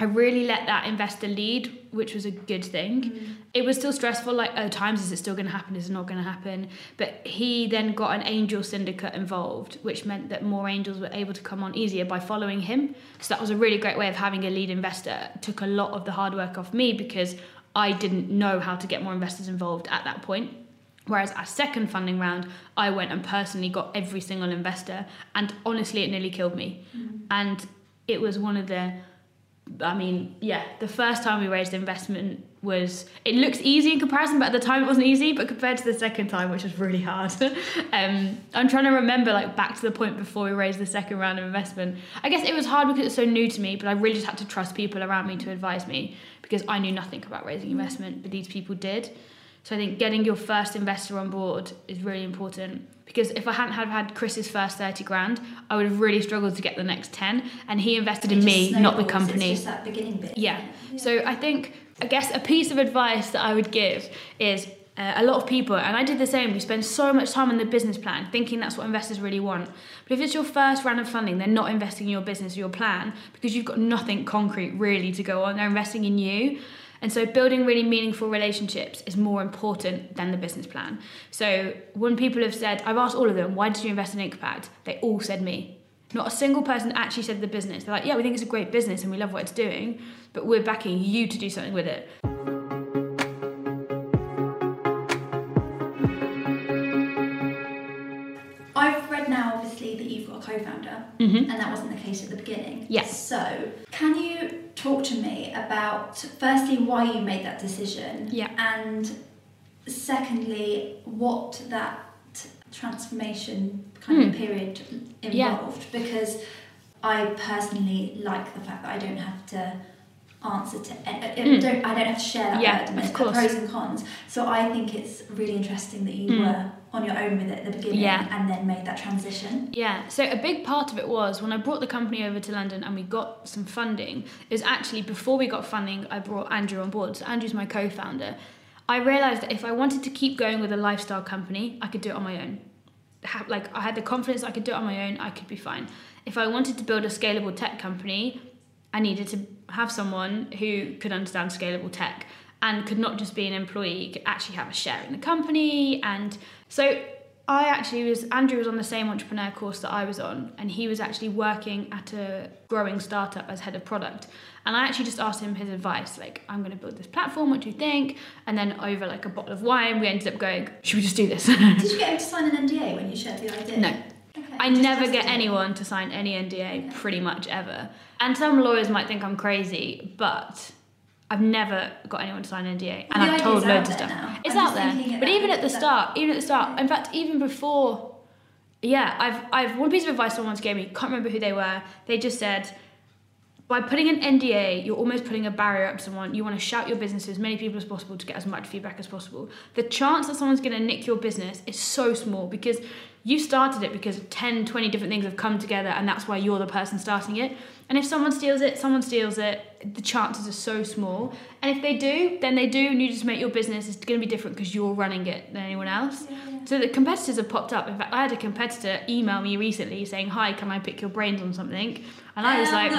I really let that investor lead, which was a good thing. Mm. It was still stressful, like at times, is it still going to happen? Is it not going to happen? But he then got an angel syndicate involved, which meant that more angels were able to come on easier by following him. So that was a really great way of having a lead investor. It took a lot of the hard work off me because I didn't know how to get more investors involved at that point. Whereas our second funding round, I went and personally got every single investor, and honestly, it nearly killed me. Mm-hmm. And it was one of the, I mean, yeah, the first time we raised investment was, it looks easy in comparison, but at the time it wasn't easy, but compared to the second time, which was really hard. um, I'm trying to remember, like, back to the point before we raised the second round of investment. I guess it was hard because it's so new to me, but I really just had to trust people around me to advise me because I knew nothing about raising investment, but these people did. So I think getting your first investor on board is really important because if I hadn't have had Chris's first 30 grand, I would have really struggled to get the next 10 and he invested in me, not the company. It's just that beginning bit. Yeah. yeah. So I think I guess a piece of advice that I would give is uh, a lot of people, and I did the same, we spend so much time on the business plan thinking that's what investors really want. But if it's your first round of funding, they're not investing in your business or your plan because you've got nothing concrete really to go on. They're investing in you. And so building really meaningful relationships is more important than the business plan. So when people have said, I've asked all of them, why did you invest in Inkpact? They all said me. Not a single person actually said the business. They're like, yeah, we think it's a great business and we love what it's doing. but we're backing you to do something with it. I've read now, obviously, that you've got a co-founder, Mhm. and that wasn't the case at the beginning. Yes. So, can you talk to me about firstly why you made that decision? Yeah. And secondly, what that transformation kind of Hmm. period Yeah. involved? Because I personally like the fact that I don't have to answer to I, I Mm. don't I don't have to share that Yeah, burden. of course. pros and cons. So I think it's really interesting that you Mm. were on your own with it at the beginning Yeah. and then made that transition. Yeah, so a big part of it was when I brought the company over to London and we got some funding, is actually before we got funding, I brought Andrew on board. So Andrew's my co founder. I realized that if I wanted to keep going with a lifestyle company, I could do it on my own. Like, I had the confidence I could do it on my own, I could be fine. If I wanted to build a scalable tech company, I needed to have someone who could understand scalable tech and could not just be an employee, could actually have a share in the company. And so I actually was, Andrew was on the same entrepreneur course that I was on, and he was actually working at a growing startup as head of product. And I actually just asked him his advice, like, I'm going to build this platform, what do you think? And then over like a bottle of wine, we ended up going, should we just do this? Did you get him to sign an NDA when you shared the idea? No. Okay. I never get anyone to sign any NDA pretty much ever. And some lawyers might think I'm crazy, but I've never got anyone to sign an NDA. And The I've told loads of stuff. now. It's I'm out there. But even at the start, even at the start, in fact, even before yeah, I've I've one piece of advice someone gave me, can't remember who they were. They just said by putting an NDA, you're almost putting a barrier up to someone. You want to shout your business to as many people as possible to get as much feedback as possible. The chance that someone's going to nick your business is so small because you started it because 10, 20 different things have come together and that's why you're the person starting it. And if someone steals it, someone steals it. The chances are so small. And if they do, then they do, and you just make your business is going to be different because you're running it than anyone else. So the competitors have popped up. In fact, I had a competitor email me recently saying, "Hi, can I pick your brains on something?" And I was like, no.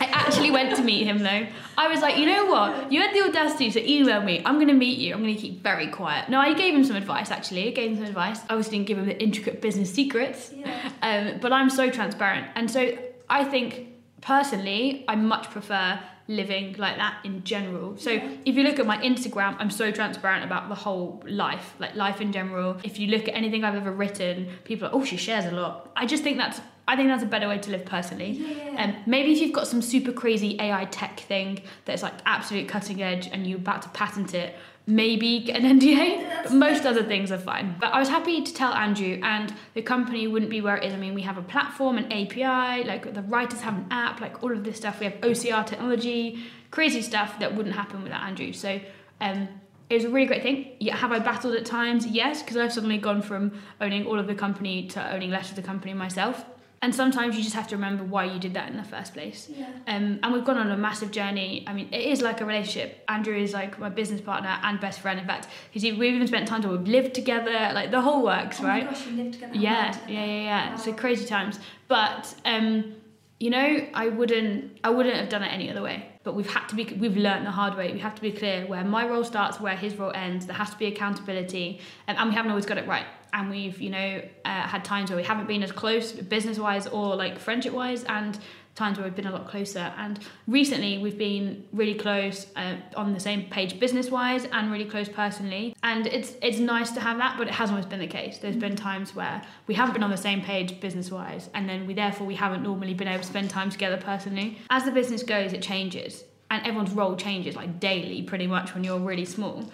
I actually went to meet him though. I was like, you know what? You had the audacity to email me. I'm going to meet you. I'm going to keep very quiet. No, I gave him some advice actually. I gave him some advice. I obviously didn't give him the intricate business secrets, Yeah. um, but I'm so transparent. And so I think personally, I much prefer living like that in general. So if you look at my Instagram, I'm so transparent about the whole life, like life in general. If you look at anything I've ever written, people are, oh, she shares a lot. I just think that's I think that's a better way to live personally. Yeah. Um, maybe if you've got some super crazy AI tech thing that's like absolute cutting edge and you're about to patent it, maybe get an NDA. That's- But most other things are fine. But I was happy to tell Andrew, and the company wouldn't be where it is. I mean, we have a platform, an API, like the writers have an app, like all of this stuff. We have OCR technology, crazy stuff that wouldn't happen without Andrew. So um, it was a really great thing. Yeah, have I battled at times? Yes, because I've suddenly gone from owning all of the company to owning less of the company myself. And sometimes you just have to remember why you did that in the first place. Yeah. Um, and we've gone on a massive journey. I mean, it is like a relationship. Andrew is like my business partner and best friend. In fact, he's, we've even spent time to we've lived together. Like the whole works, Oh right? my gosh, you lived together. Yeah, together. yeah, yeah, yeah. Wow. So crazy times. But um, you know, I wouldn't, I wouldn't have done it any other way. But we've had to be, we've learned the hard way. We have to be clear where my role starts, where his role ends. There has to be accountability, and, and we haven't always got it right. And we've, you know, uh, had times where we haven't been as close, business-wise or like friendship-wise, and times where we've been a lot closer. And recently, we've been really close uh, on the same page business-wise and really close personally. And it's it's nice to have that, but it hasn't always been the case. There's been times where we haven't been on the same page business-wise, and then we therefore we haven't normally been able to spend time together personally. As the business goes, it changes, and everyone's role changes like daily, pretty much when you're really small.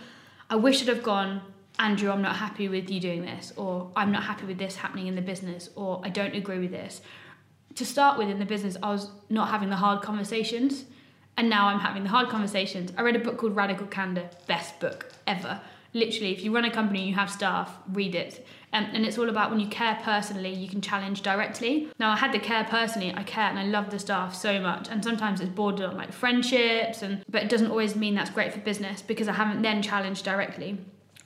I wish I'd have gone. Andrew, I'm not happy with you doing this, or I'm not happy with this happening in the business, or I don't agree with this to start with in the business, I was not having the hard conversations, and now I'm having the hard conversations. I read a book called Radical Candor, best book ever. Literally, if you run a company, you have staff, read it. Um, and it's all about when you care personally, you can challenge directly. Now, I had the care personally, I care and I love the staff so much. And sometimes it's bordered on like friendships, and but it doesn't always mean that's great for business because I haven't then challenged directly.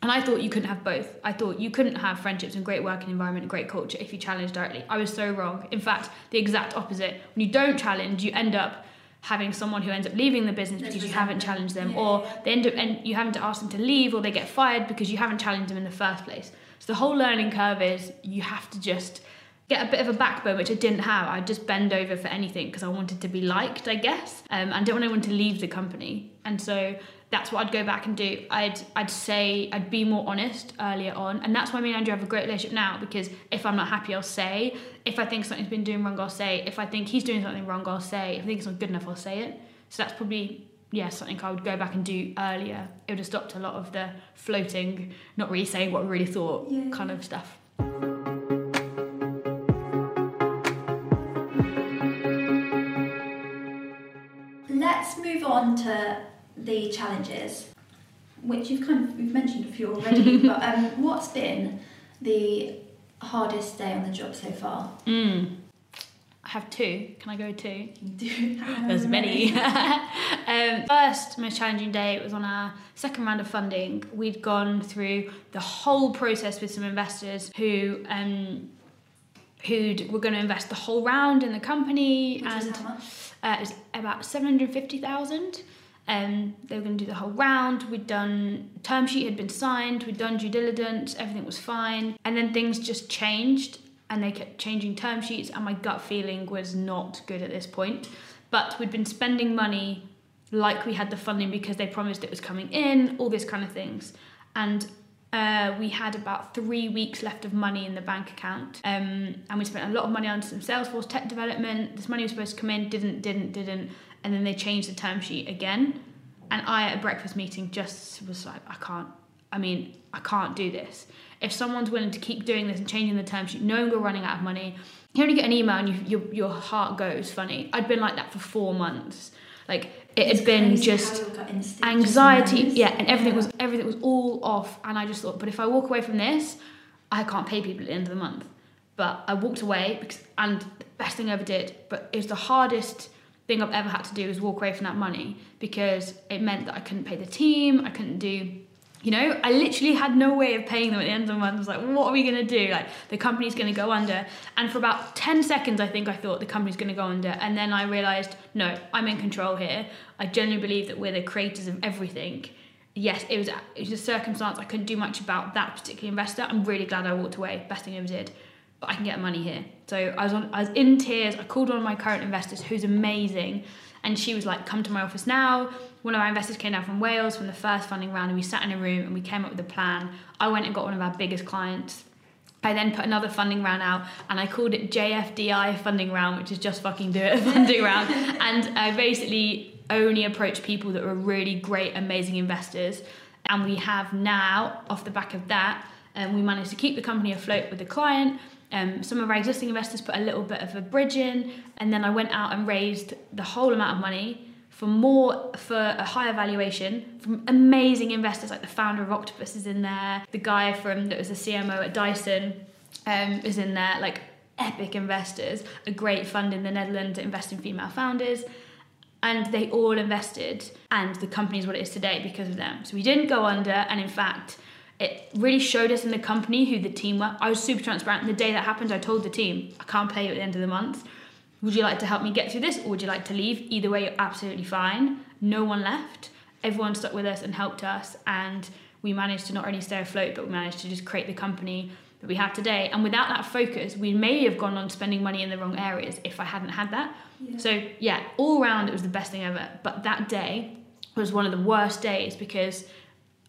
And I thought you couldn't have both. I thought you couldn't have friendships and great working environment and great culture if you challenge directly. I was so wrong. In fact, the exact opposite. When you don't challenge, you end up having someone who ends up leaving the business because you haven't challenged them, Yeah, or they end up and you having to ask them to leave, or they get fired because you haven't challenged them in the first place. So the whole learning curve is you have to just get a bit of a backbone, which I didn't have. I'd just bend over for anything because I wanted to be liked, I guess. Um, and I didn't want anyone to leave the company. And so that's what I'd go back and do. I'd I'd say I'd be more honest earlier on, and that's why me and Andrew have a great relationship now. Because if I'm not happy, I'll say. If I think something's been doing wrong, I'll say. If I think he's doing something wrong, I'll say. If I think it's not good enough, I'll say it. So that's probably yeah something I would go back and do earlier. It would have stopped a lot of the floating, not really saying what I really thought Yeah, kind of stuff. Let's move on to the challenges, which you've kind of you've mentioned a few already. but um, what's been the hardest day on the job so far? Mm. I have two. Can I go two? There's many. um, first most challenging day was on our second round of funding. We'd gone through the whole process with some investors who um, who were going to invest the whole round in the company, Which and how much? uh, it was about seven hundred fifty thousand. Um, they were going to do the whole round. We'd done term sheet had been signed. We'd done due diligence. Everything was fine, and then things just changed, and they kept changing term sheets. And my gut feeling was not good at this point. But we'd been spending money like we had the funding because they promised it was coming in. All this kind of things, and uh, we had about three weeks left of money in the bank account, um, and we spent a lot of money on some Salesforce tech development. This money was supposed to come in, didn't, didn't, didn't, and then they changed the term sheet again. And I, at a breakfast meeting, just was like, I can't. I mean, I can't do this. If someone's willing to keep doing this and changing the term sheet, knowing we're running out of money, you only get an email and you, your your heart goes funny. I'd been like that for four months. Like it It's had been just how your gut instinct just anxiety yeah and everything was everything was all off and i just thought but if i walk away from this i can't pay people at the end of the month but i walked away because and the best thing i ever did but it was the hardest thing i've ever had to do is walk away from that money because it meant that i couldn't pay the team i couldn't do you know i literally had no way of paying them at the end of the month. I was like what are we to do? Like the company's to go under. And for about 10 seconds i think i thought the company's to go under. And then i realized no i'm in control here. I genuinely believe that we're the creators of everything. Yes it was it was a circumstance i couldn't do much about that particular investor. I'm really glad i walked away. Best thing i ever did i can get money here so i was on i was in tears i called one of my current investors who's amazing and she was like come to my office now one of our investors came down from wales from the first funding round and we sat in a room and we came up with a plan i went and got one of our biggest clients I then put another funding round out and I called it JFDI funding round, which is just fucking do it funding round. And I basically only approached people that were really great, amazing investors. And we have now, off the back of that, um, we managed to keep the company afloat with the client. Um, some of our existing investors put a little bit of a bridge in, and then I went out and raised the whole amount of money for more for a higher valuation from amazing investors like the founder of Octopus is in there, the guy from that was the CMO at Dyson um, is in there, like epic investors, a great fund in the Netherlands to invest in female founders. And they all invested, and the company is what it is today because of them. So we didn't go under, and in fact, it really showed us in the company who the team were. I was super transparent. And the day that happened, I told the team, I can't pay you at the end of the month. Would you like to help me get through this, or would you like to leave? Either way, you're absolutely fine. No one left. Everyone stuck with us and helped us, and we managed to not only stay afloat, but we managed to just create the company that we have today. And without that focus, we may have gone on spending money in the wrong areas if I hadn't had that. Yeah. So yeah, all around it was the best thing ever. But that day was one of the worst days because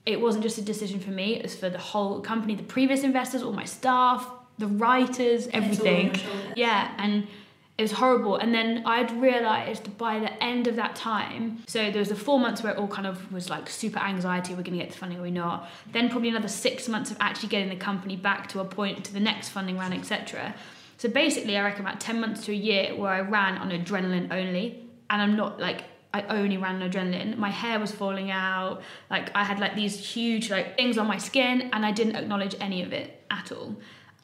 it wasn't just a decision for me, it was for the whole company, the previous investors, all my staff, the writers, And it's all on everything. Yeah, and it was horrible. And then I'd realised by the end of that time, so there was the four months where it all kind of was like super anxiety, we're gonna get the funding or we're not. Then probably another six months of actually getting the company back to a point to the next funding round, etc. So basically I reckon about 10 months to a year where I ran on adrenaline only. And I'm not like I only ran on adrenaline. My hair was falling out. Like I had like these huge like things on my skin and I didn't acknowledge any of it at all.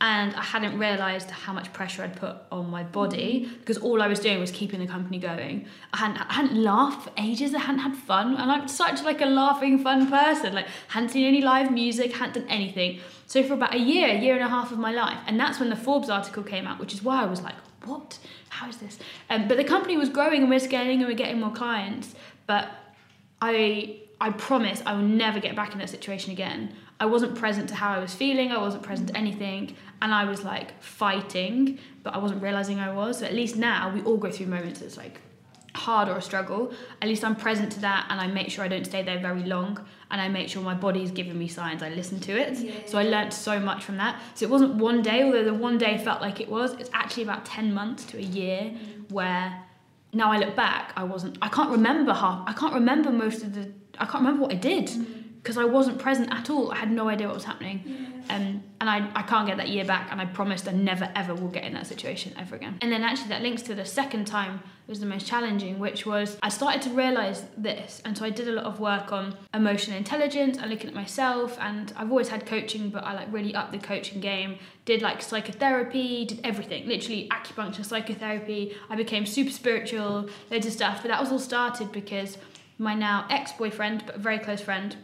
And I hadn't realised how much pressure I'd put on my body because all I was doing was keeping the company going. I hadn't, I hadn't laughed for ages. I hadn't had fun, and I'm such like a laughing, fun person. Like hadn't seen any live music, hadn't done anything. So for about a year, year and a half of my life, and that's when the Forbes article came out, which is why I was like, what? How is this? Um, but the company was growing and we're scaling and we're getting more clients. But I I promise I will never get back in that situation again. I wasn't present to how I was feeling, I wasn't present to anything, and I was like fighting, but I wasn't realizing I was. So at least now we all go through moments it's like hard or a struggle. At least I'm present to that and I make sure I don't stay there very long and I make sure my body's giving me signs. I listen to it. Yeah. So I learned so much from that. So it wasn't one day, although the one day felt like it was. It's actually about 10 months to a year mm. where now I look back, I wasn't, I can't remember half, I can't remember most of the, I can't remember what I did mm. Because I wasn't present at all. I had no idea what was happening. Um, and I, I can't get that year back, and I promised I never ever will get in that situation ever again. And then actually, that links to the second time was the most challenging, which was I started to realize this, and so I did a lot of work on emotional intelligence and looking at myself. And I've always had coaching, but I like really upped the coaching game. Did like psychotherapy, did everything, literally acupuncture, psychotherapy. I became super spiritual, loads of stuff. But that was all started because my now ex boyfriend, but very close friend,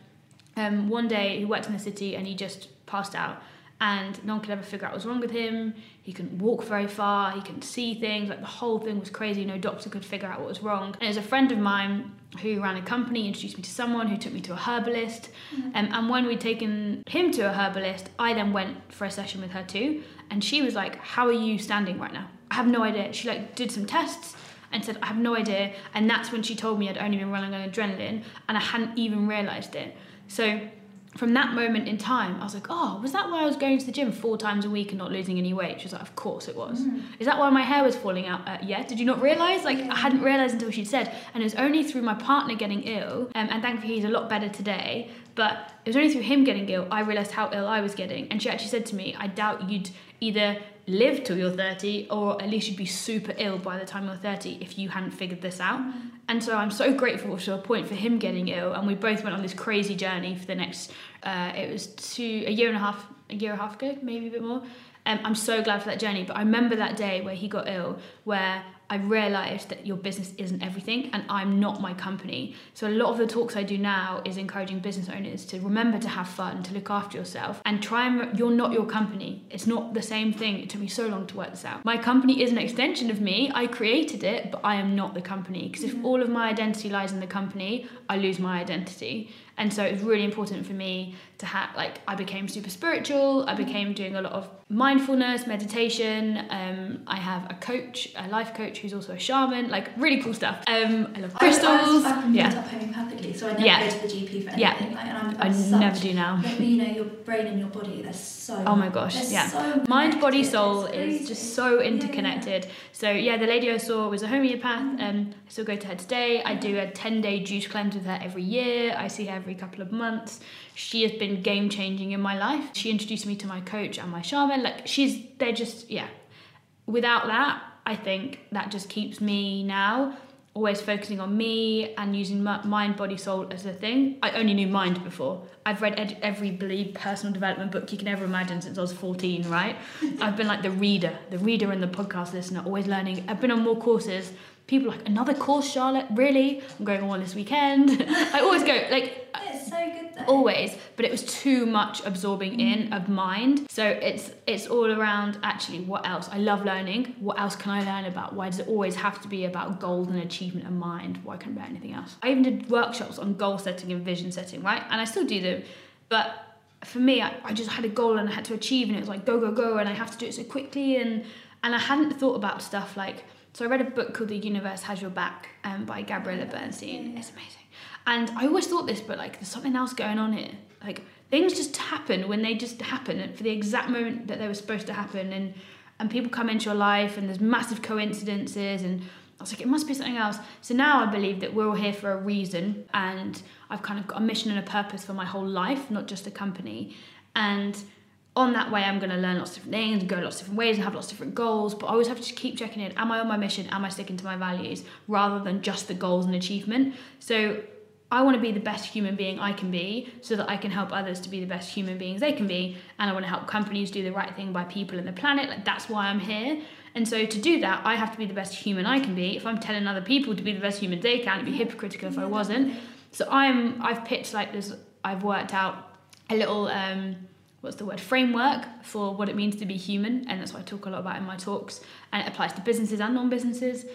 um, one day he worked in the city and he just passed out. And no one could ever figure out what was wrong with him. He couldn't walk very far. He couldn't see things. Like the whole thing was crazy. No doctor could figure out what was wrong. And there's a friend of mine who ran a company introduced me to someone who took me to a herbalist. Um, and when we'd taken him to a herbalist i then went for a session with her too. And she was like how are you standing right now? I have no idea. She like did some tests and said, I have no idea. And that's when she told me I'd only been running on adrenaline and I hadn't even realised it. So from that moment in time, I was like, oh, was that why I was going to the gym four times a week and not losing any weight? She was like, of course it was. Is that why my hair was falling out? Uh, yeah. Did you not realise? Like, I hadn't realised until she'd said. And it was only through my partner getting ill, um, and thankfully he's a lot better today, but it was only through him getting ill I realised how ill I was getting. And she actually said to me, I doubt you'd either live till you're 30 or at least you'd be super ill by the time you're 30 if you hadn't figured this out. And so I'm so grateful to a point for him getting ill. And we both went on this crazy journey for the next, uh, it was two, a year and a half, a year and a half ago, maybe a bit more. Um, I'm so glad for that journey. But I remember that day where he got ill, where I realised that your business isn't everything and I'm not my company. So a lot of the talks I do now is encouraging business owners to remember to have fun, to look after yourself and try and you're not your company. It's not the same thing. It took me so long to work this out. My company is an extension of me. I created it, but I am not the company because if mm-hmm. all of my identity lies in the company, I lose my identity. And so it's really important for me to have like I became super spiritual. I became doing a lot of mindfulness, meditation. Um, I have a coach, a life coach who's also a shaman. Like really cool stuff. Um, I love crystals. I, I've been yeah. up homeopathically, so I never Yeah. go to the GP for anything. Yeah. Like, and I'm, I I'm such, never do now. But you know, your brain and your body, they're so. Oh my gosh, yeah. So Mind, body, soul is just so Yeah, interconnected. So yeah, the lady I saw was a homeopath. Mm. Um, I still go to her today. I do a ten day juice cleanse with her every year. I see her every couple of months. She has been game changing in my life. She introduced me to my coach and my shaman. Like she's, they're just yeah. Without that, I think that just keeps me now always focusing on me and using mi- mind, body, soul as a thing. I only knew mind before. I've read ed- every believe personal development book you can ever imagine since I was 14, right? I've been like the reader, the reader and the podcast listener, always learning. I've been on more courses. People are like, another course, Charlotte? Really? I'm going on this weekend. I always go, like, It's so good though. always but it was too much absorbing in of mind so it's it's all around actually what else i love learning what else can i learn about why does it always have to be about goals and achievement and mind why can't it be anything else i even did workshops on goal setting and vision setting right and i still do them but for me I, I just had a goal and i had to achieve and it was like go go go and i have to do it so quickly and and i hadn't thought about stuff like so i read a book called the universe has your back um, by gabrielle bernstein. It's amazing. And I always thought this, but like there's something else going on here. Like things just happen when they just happen for the exact moment that they were supposed to happen, and and people come into your life, and there's massive coincidences, and I was like, it must be something else. So now I believe that we're all here for a reason, and I've kind of got a mission and a purpose for my whole life, not just a company, and on that way, I'm going to learn lots of different things go lots of different ways and have lots of different goals. But I always have to keep checking in: Am I on my mission? Am I sticking to my values? Rather than just the goals and achievement. So I want to be the best human being I can be, so that I can help others to be the best human beings they can be, and I want to help companies do the right thing by people and the planet. Like that's why I'm here. And so to do that, I have to be the best human I can be. If I'm telling other people to be the best human they can, it'd be hypocritical if I wasn't. So I'm I've pitched like this. I've worked out a little um, what's the word framework for what it means to be human, and that's what I talk a lot about in my talks. And it applies to businesses and non-businesses.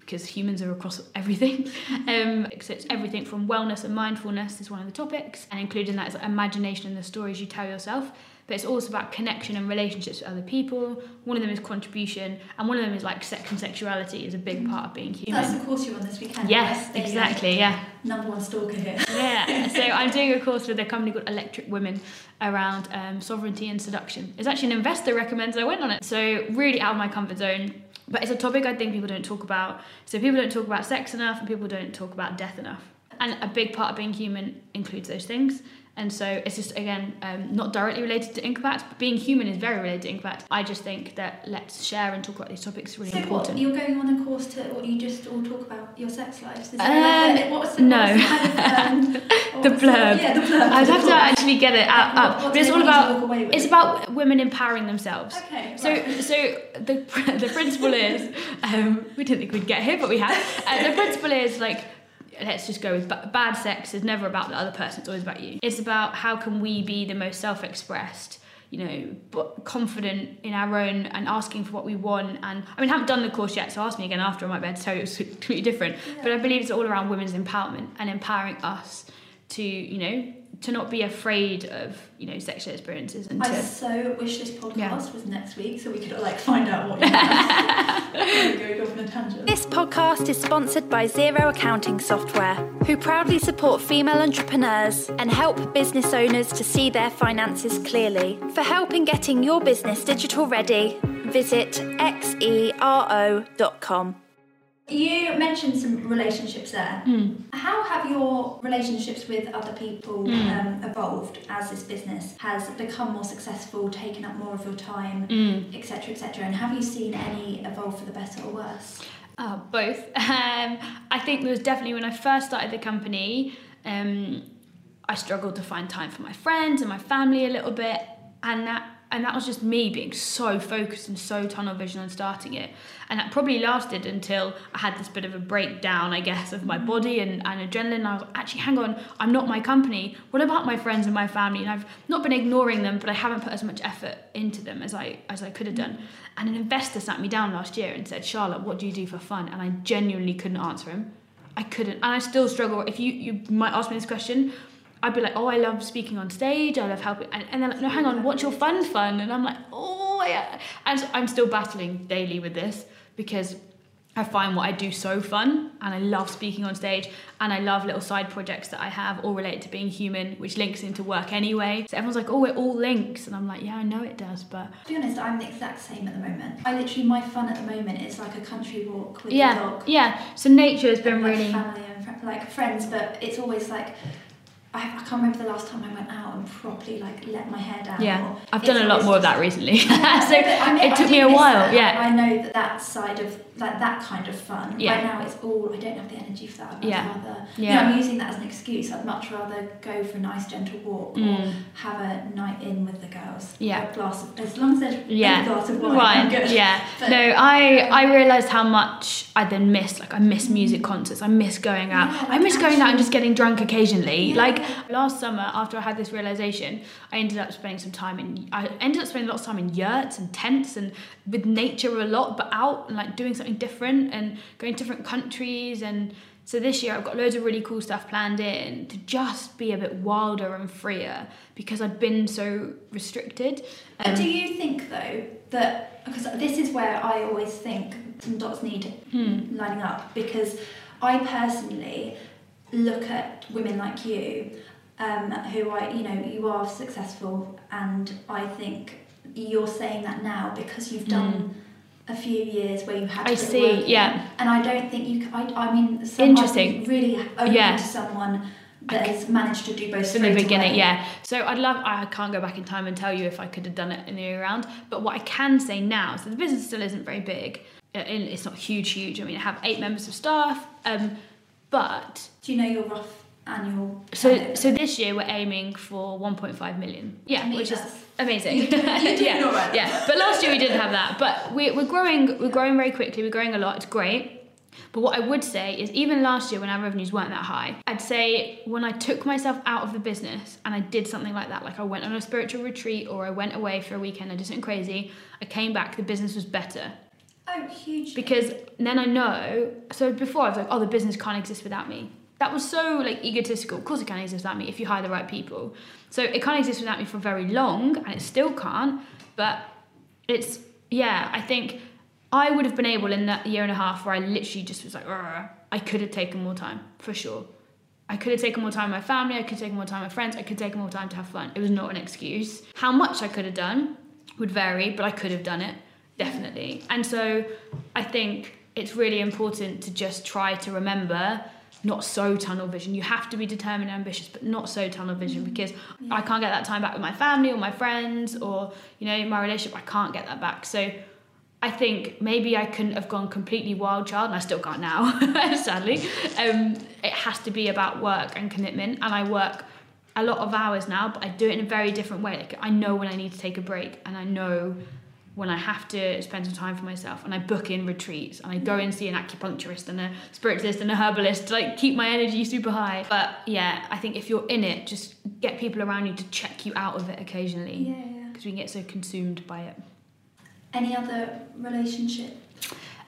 because humans are across everything. Um, so it's everything from wellness and mindfulness is one of the topics, and including that is imagination and the stories you tell yourself. But it's also about connection and relationships with other people. One of them is contribution, and one of them is like sex and sexuality is a big part of being human. That's the course you're on this weekend. yes, exactly. Yeah. Number one stalker here. Yeah, so I'm doing a course with a company called Electric Women around um, sovereignty and seduction. It's actually an investor recommends I went on it. So really out of my comfort zone. But it's a topic I think people don't talk about. So people don't talk about sex enough and people don't talk about death enough. And a big part of being human includes those things. And so it's just again um, not directly related to impact, but being human is very related to impact. I just think that let's share and talk about these topics is really so important. what, you're going on a course to what you just all talk about your sex lives? Is Um, like what's the, no. what's the kind of, um, The blurb. yeah, the blurb. I'd have to actually get it out, up. what But it's all want you to about walk away with? it's about women empowering themselves. Okay. So, right. so the the principle is, um, we didn't think we'd get here, but we have. Uh, the principle is like, let's just go with ba- bad sex is never about the other person; it's always about you. It's about how can we be the most self-expressed, you know, but confident in our own and asking for what we want. And I mean, I haven't done the course yet, so ask me again after. I might be able to tell you it's completely different. But I believe it's all around women's empowerment and empowering us to, you know, to not be afraid of, you know, sexual experiences and I to. so wish this podcast Yeah. was next week so we could like find out what you're going off on a tangent. This podcast is sponsored by Xero Accounting Software, who proudly support female entrepreneurs and help business owners to see their finances clearly. For help in getting your business digital ready, visit xero.com. You mentioned some relationships there. Mm. How have your relationships with other people Mm. um, evolved as this business has become more successful, taken up more of your time, Mm. etc., etc.? And have you seen any evolve for the better or worse? Uh, both. Um, I think there was definitely when I first started the company, um, I struggled to find time for my friends and my family a little bit, and that and that was just me being so focused and so tunnel vision on starting it, and that probably lasted until I had this bit of a breakdown, I guess, of my mm. body and, and adrenaline. And I was like, actually, hang on, I'm not my company. What about my friends and my family? And I've not been ignoring them, but I haven't put as much effort into them as I as I could have done. Mm. And an investor sat me down last year and said, Charlotte, what do you do for fun? And I genuinely couldn't answer him. I couldn't. And I still struggle. If you, you might ask me this question, I'd be like, oh, I love speaking on stage. I love helping. And, and then, like, no, hang on, what's your fun fun? And I'm like, oh, yeah. And so I'm still battling daily with this because I find what I do so fun and I love speaking on stage and I love little side projects that I have all related to being human, which links into work anyway. So everyone's like, oh, it all links. And I'm like, yeah, I know it does, but To be honest, I'm the exact same at the moment. I literally, my fun at the moment is like a country walk with the yeah, dog. yeah. So nature has been like really. family and fr- like friends, but it's always like I, I can't remember the last time I went out and properly like let my hair down. Yeah, or I've done a lot more of that recently. so I mean, it took me a while. that. Yeah, I know that that side of like that kind of fun. Yeah. Right now, it's all I don't have the energy for that. I'd much Yeah. rather. You Yeah. know, I'm using that as an excuse. I'd much rather go for a nice gentle walk or Mm. have a night in with the girls. Yeah. A glass of as long as there's Yeah. a glass of wine. Wine, I'm good. yeah. But- no, I I realised how much I then missed. Like I miss music concerts. I miss going out. Yeah, I miss like going out and just getting drunk occasionally. Yeah. Like last summer, after I had this realisation, I ended up spending some time in. I ended up spending lots of time in yurts and tents and with nature a lot, but out and like doing something different and going to different countries and. So this year I've got loads of really cool stuff planned in to just be a bit wilder and freer because I'd been so restricted. Um, do you think though that because this is where I always think some dots need Hmm. lining up because I personally look at women like you um, who I you know you are successful and I think you're saying that now because you've done a few years where you had. I to see, yeah. and I don't think you I I mean some, Interesting. Really open Yeah. to someone that has managed to do both from the beginning, away. yeah. So I'd love. I can't go back in time and tell you if I could have done it in the year round. But what I can say now, so the business still isn't very big. Uh, and It's not huge, huge. I mean, I have eight members of staff. Um, but do you know your rough annual so so this year we're aiming for 1.5 million. Yeah, which is amazing. Doing yeah, right. yeah. But last year we didn't have that. But we, we're growing. We're growing very quickly. We're growing a lot. It's great. But what I would say is, even last year when our revenues weren't that high, I'd say when I took myself out of the business and I did something like that, like I went on a spiritual retreat or I went away for a weekend, I did something crazy, I came back, the business was better. Oh, huge. because then I know. So before I was like, oh, the business can't exist without me. That was so like egotistical. Of course, it can't exist without me if you hire the right people. So it can't exist without me for very long, and it still can't. But it's yeah. I think I would have been able in that year and a half where I literally just was like, I could have taken more time for sure. I could have taken more time with my family. I could have taken more time with friends. I could have taken more time to have fun. It was not an excuse. How much I could have done would vary, but I could have done it definitely. And so I think it's really important to just try to remember not so tunnel vision. You have to be determined and ambitious, but not so tunnel vision because I can't get that time back with my family or my friends or you know my relationship. I can't get that back. So I think maybe I couldn't have gone completely wild child, and I still can't now, sadly. Um, it has to be about work and commitment, and I work a lot of hours now, but I do it in a very different way. Like I know when I need to take a break, and I know when I have to spend some time for myself, and I book in retreats, and I go and see an acupuncturist and a spiritualist and a herbalist to like keep my energy super high. But yeah, I think if you're in it, just get people around you to check you out of it occasionally, Yeah, yeah. because we can get so consumed by it. Any other relationship?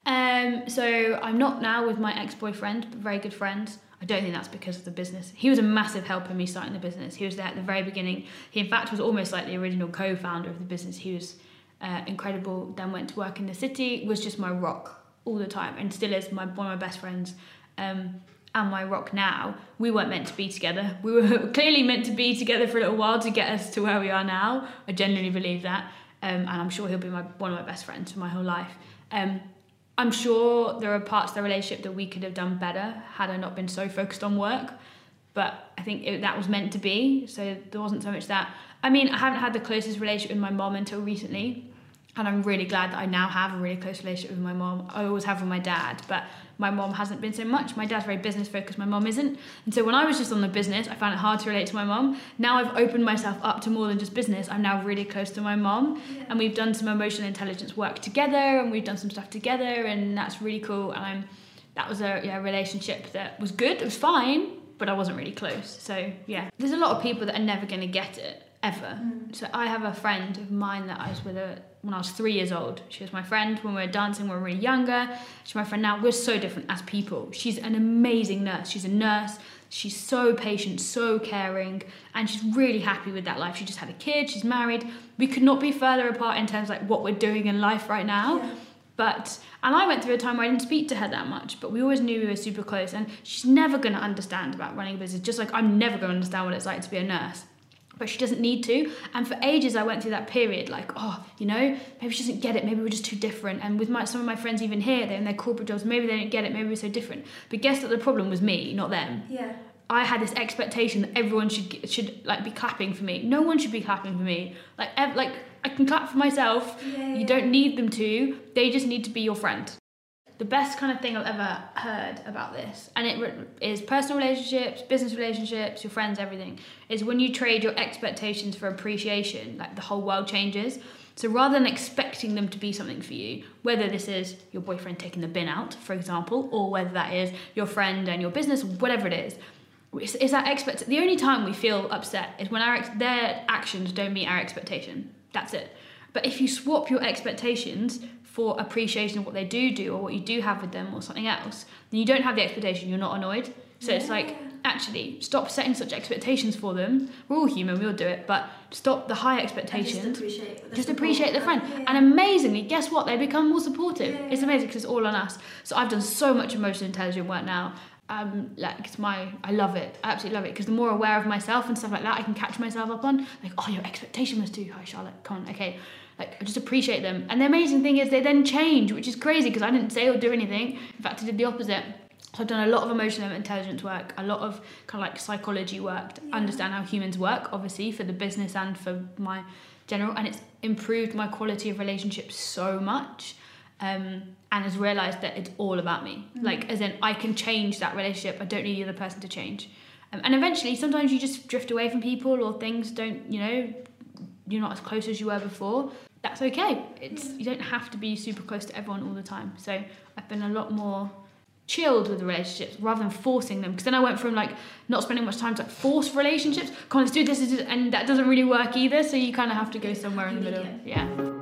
Um, so I'm not now with my ex-boyfriend, but very good friends. I don't think that's because of the business. He was a massive help in me starting the business. He was there at the very beginning. He, in fact, was almost like the original co-founder of the business. He was uh, incredible. Then went to work in the city. Was just my rock all the time, and still is my one of my best friends. Um, and my rock now. We weren't meant to be together. We were clearly meant to be together for a little while to get us to where we are now. I genuinely believe that, um, and I'm sure he'll be my one of my best friends for my whole life. Um, I'm sure there are parts of the relationship that we could have done better had I not been so focused on work. But I think it, that was meant to be, so there wasn't so much that. I mean, I haven't had the closest relationship with my mom until recently, and I'm really glad that I now have a really close relationship with my mom. I always have with my dad, but my mom hasn't been so much. My dad's very business focused, my mom isn't. And so when I was just on the business, I found it hard to relate to my mom. Now I've opened myself up to more than just business. I'm now really close to my mom, and we've done some emotional intelligence work together, and we've done some stuff together, and that's really cool. And I'm, that was a yeah, relationship that was good. It was fine, but I wasn't really close. So yeah, there's a lot of people that are never going to get it ever. Mm. So I have a friend of mine that I was with when I was three years old. She was my friend when we were dancing when we were really younger. She's my friend now. We're so different as people. She's an amazing nurse. She's a nurse. She's so patient, so caring, and she's really happy with that life. She just had a kid. She's married. We could not be further apart in terms of like what we're doing in life right now. Yeah. But and I went through a time where I didn't speak to her that much, but we always knew we were super close. And she's never going to understand about running a business, just like I'm never going to understand what it's like to be a nurse. But she doesn't need to. And for ages, I went through that period, like, oh, you know, maybe she doesn't get it. Maybe we're just too different. And with my some of my friends even here, they're in their corporate jobs. Maybe they didn't get it. Maybe we're so different. But guess that the problem was me, not them. Yeah. I had this expectation that everyone should should like be clapping for me. No one should be clapping for me. Like ev- like I can clap for myself. Yeah, You don't need them to. They just need to be your friend. The best kind of thing I've ever heard about this, and it re- is personal relationships, business relationships, your friends, everything, is when you trade your expectations for appreciation, like the whole world changes. So rather than expecting them to be something for you, whether this is your boyfriend taking the bin out, for example, or whether that is your friend and your business, whatever it is, is, is that expect the only time we feel upset is when our ex- their actions don't meet our expectation that's it. But if you swap your expectations for appreciation of what they do do or what you do have with them or something else then you don't have the expectation you're not annoyed. So it's like actually stop setting such expectations for them. We're all human we all do it but stop the high And just expectations. appreciate the just appreciate the friend. Yeah. and amazingly guess what? They become more supportive. Yeah. it's amazing because it's all on us. So i've done so much emotional intelligent work now um like it's my i love it. I absolutely love it because the more aware of myself and stuff like that i can catch myself up on like oh your expectation was too high charlotte. Come on okay. Like I just appreciate them. And the amazing thing is they then change which is crazy because i didn't say or do anything. In fact i did the opposite. So I've done a lot of emotional intelligence work, a lot of kind of like psychology work to understand how humans work, obviously for the business and for my general, and it's improved my quality of relationships so much. Um, and has realized that it's all about me. Like, as in, I can change that relationship. I don't need the other person to change. Um, and eventually, sometimes you just drift away from people, or things don't, you know, you're not as close as you were before. That's okay. It's you don't have to be super close to everyone all the time. So I've been a lot more chilled with the relationships rather than forcing them. Because then I went from like not spending much time to like force relationships. Come on, let's do this," and that doesn't really work either. So you kind of have to go somewhere in the middle. Yeah.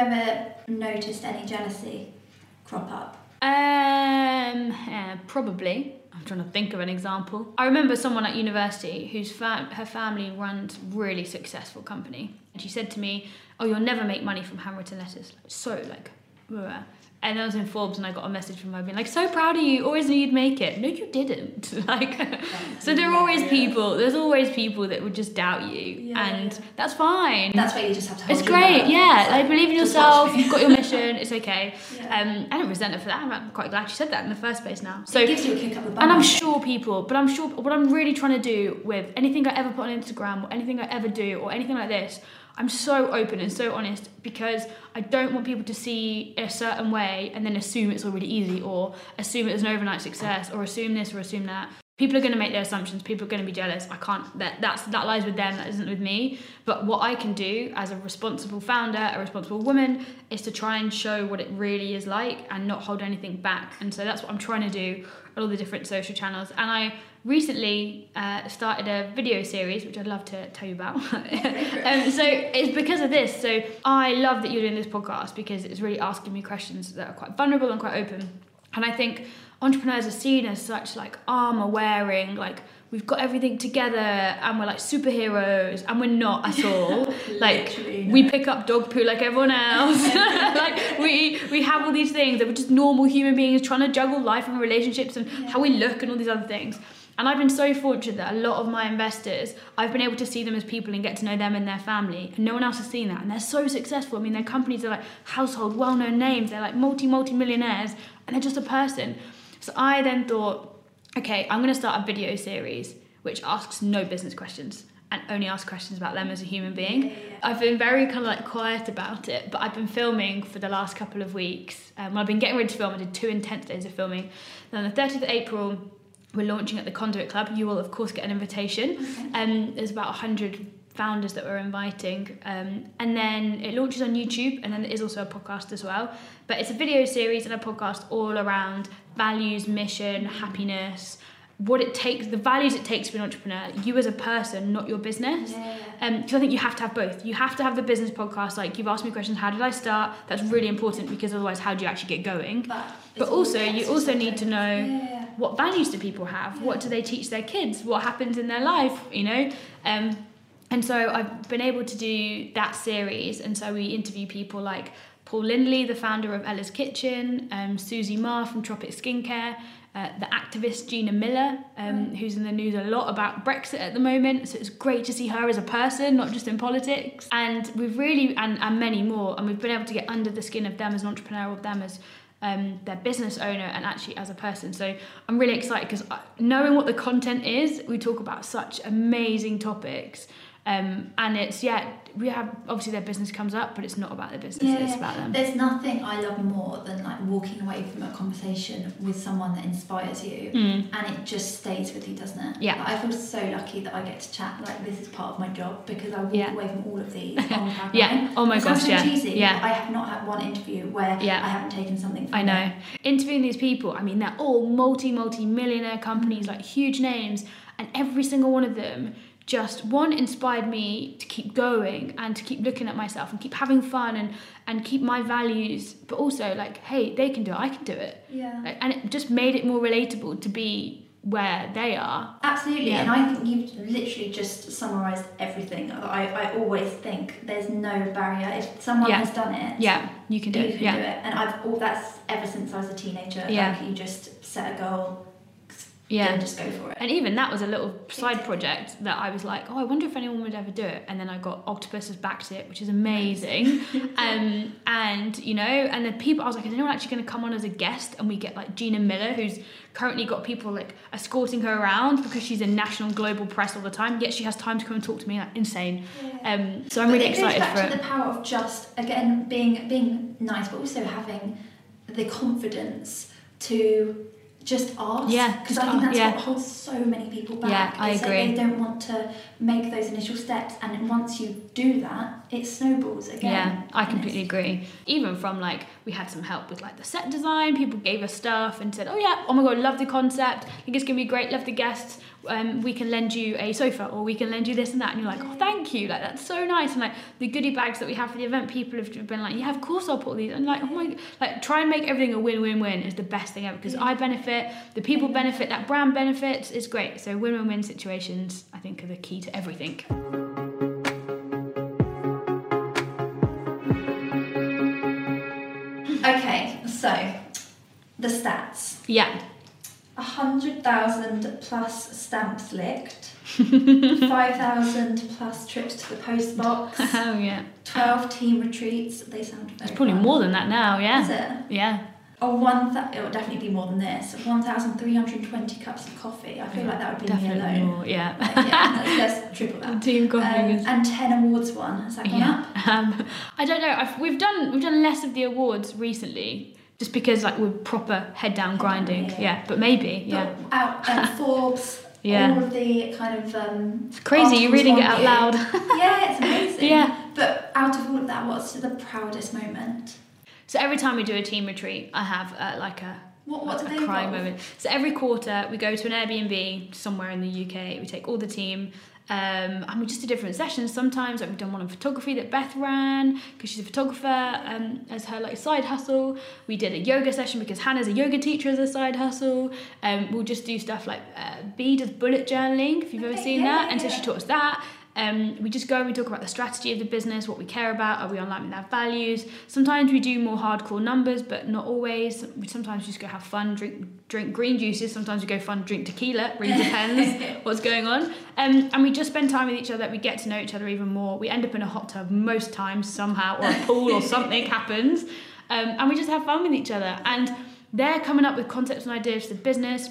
Ever noticed any jealousy crop up? Um, yeah, probably. I'm trying to think of an example. I remember someone at university whose fam- her family runs really successful company, and she said to me, "Oh, you'll never make money from handwritten letters." So like, blah. And I was in Forbes, and I got a message from her being like, "So proud of you. Always knew you'd make it." No, you didn't. like, so there are always people. There's always people that would just doubt you, Yeah, and yeah. that's fine. That's why you just have to. Hold It's great, yeah. Like believe in yourself. You've got your mission. It's okay. Yeah. Um, I don't resent her for that. I'm quite glad she said that in the first place now. So it gives you a kick up the bum. and I'm sure people, but I'm sure what I'm really trying to do with anything I ever put on Instagram or anything I ever do or anything like this, I'm so open and so honest because I don't want people to see a certain way and then assume it's already easy or assume it was an overnight success or assume this or assume that. People are going to make their assumptions. People are going to be jealous. I can't. That that's that lies with them. That isn't with me. But what I can do as a responsible founder, a responsible woman, is to try and show what it really is like and not hold anything back. And so that's what I'm trying to do on all the different social channels. And I recently uh, started a video series, which I'd love to tell you about. um, so it's because of this. So I love that you're doing this podcast because it's really asking me questions that are quite vulnerable and quite open. And I think entrepreneurs are seen as such like armor wearing, like we've got everything together and we're like superheroes and we're not at all. like Literally we pick up dog poo like everyone else. like we we have all these things that we're just normal human beings trying to juggle life and relationships and how we look and all these other things. And I've been so fortunate that a lot of my investors, I've been able to see them as people and get to know them and their family. And no one else has seen that. And they're so successful. I mean, their companies are like household, well known names. They're like multi, multi millionaires. And they're just a person. So I then thought, okay, I'm going to start a video series which asks no business questions and only asks questions about them as a human being. Yeah, yeah. I've been very kind of like quiet about it, but I've been filming for the last couple of weeks. Um, well, I've been getting ready to film. I did two intense days of filming. Then on the 30th of April, we're launching at the Conduit Club. You will, of course, get an invitation. Um, there's about 100 founders that we're inviting. Um, and then it launches on YouTube, and then there is also a podcast as well. But it's a video series and a podcast all around values, mission, happiness, what it takes, the values it takes to be an entrepreneur, you as a person, not your business. Yeah, Um, because I think you have to have both. You have to have the business podcast. Like you've asked me questions, how did I start? That's really important because otherwise, how do you actually get going? But, But also, you also need to know Yeah, yeah, what values do people have? What do they teach their kids? What happens in their life? You know. Um, and so I've been able to do that series, and so we interview people like Paul Lindley, the founder of Ella's Kitchen, um, Susie Ma from Tropic Skincare, uh, the activist Gina Miller, um, who's in the news a lot about Brexit at the moment. So it's great to see her as a person, not just in politics. And we've really, and, and many more, and we've been able to get under the skin of them as an entrepreneur, of them as um, their business owner, and actually as a person. So I'm really excited because knowing what the content is, we talk about such amazing topics. Um, and it's yeah, we have obviously their business comes up, but it's not about their business; Yeah, it's about them. There's nothing I love more than like walking away from a conversation with someone that inspires you, Mm. and it just stays with you, doesn't it? Yeah. Like, I feel so lucky that I get to chat. Like this is part of my job because I walk Yeah. away from all of these the. Yeah. Oh my gosh, yeah. cheesy, Yeah. I have not had one interview where Yeah. I haven't taken something. From I know. it. Interviewing these people, I mean, they're all multi, multi millionaire companies, like huge names, and every single one of them just one inspired me to keep going and to keep looking at myself and keep having fun and and keep my values, but also like, hey, they can do it, I can do it, Yeah. Like, and it just made it more relatable to be where they are. Absolutely, Yeah. and I think you've literally just summarised everything. I, I always think there's no barrier. If someone Yeah. has done it, Yeah, you can do you it. can yeah. do it. And I've all that's ever since I was a teenager. Yeah. Like you just set a goal, Yeah. just go for it. And even that was a little side project that I was like, oh, I wonder if anyone would ever do it. And then I got Octopus has backed it, which is amazing. um, and you know, and the people, I was like, is anyone actually going to come on as a guest? And we get like Gina Miller, who's currently got people like escorting her around because she's in national global press all the time. Yet she has time to come and talk to me, like insane. Um, so I'm But really it excited goes back for to it. the power of just again being being nice, but also having the confidence to just ask. Yeah, because I think that's yeah. what holds so many people back. Yeah, I agree. They don't want to make those initial steps, and once you do that, it snowballs again. Yeah, I completely agree. Even from like we had some help with like the set design. People gave us stuff and said, "Oh yeah, oh my god, love the concept. I think it's gonna be great. Love the guests. Um, we can lend you a sofa or we can lend you this and that." And you're like, "Oh, thank you. Like that's so nice." And like the goodie bags that we have for the event, people have been like, "Yeah, of course I'll put these." And like, oh my, like try and make everything a win-win-win is the best thing ever because I benefit, the people benefit, that brand benefits. It's great. So win-win-win situations, I think, are the key to everything. Okay, so the stats. Yeah. A hundred thousand plus stamps licked, five thousand plus trips to the post box, Oh yeah. twelve team retreats. They sound It's probably fun. more than that now. Yeah. Is it? Yeah. Or one th- it will definitely be more than this. One thousand three hundred twenty cups of coffee. I feel like that would be me alone. more. Yeah. Like, yeah, let's, let's triple that. Team Um, coffee is. and ten awards won. Has that gone up? Yeah. Um, I don't know. I've, we've done we've done less of the awards recently, just because like we're proper head down grinding. yeah. Yeah. But maybe. Yeah. But out um, Forbes. Yeah. All of the kind of um, It's crazy. You're reading it out you. loud. yeah, it's amazing. Yeah. But out of all of that, what's the proudest moment? So every time we do a team retreat, I have uh, like a What what do a cry moment. So every quarter we go to an Airbnb somewhere in the UK. We take all the team. Um, and we just do different sessions. Sometimes like we've done one on photography that Beth ran because she's a photographer um, as her like side hustle. We did a yoga session because Hannah's a yoga teacher as a side hustle. Um, we'll just do stuff like uh, B does bullet journaling if you've ever seen yeah, that, yeah, and so she taught us that. Um, we just go and we talk about the strategy of the business, what we care about, are we aligned with our values. Sometimes we do more hardcore numbers, but not always. We sometimes just go have fun, drink drink green juices. Sometimes we go fun, drink tequila. Really depends what's going on. Um, and we just spend time with each other. We get to know each other even more. We end up in a hot tub most times somehow, or a pool, or something happens. Um, and we just have fun with each other. And they're coming up with concepts and ideas for the business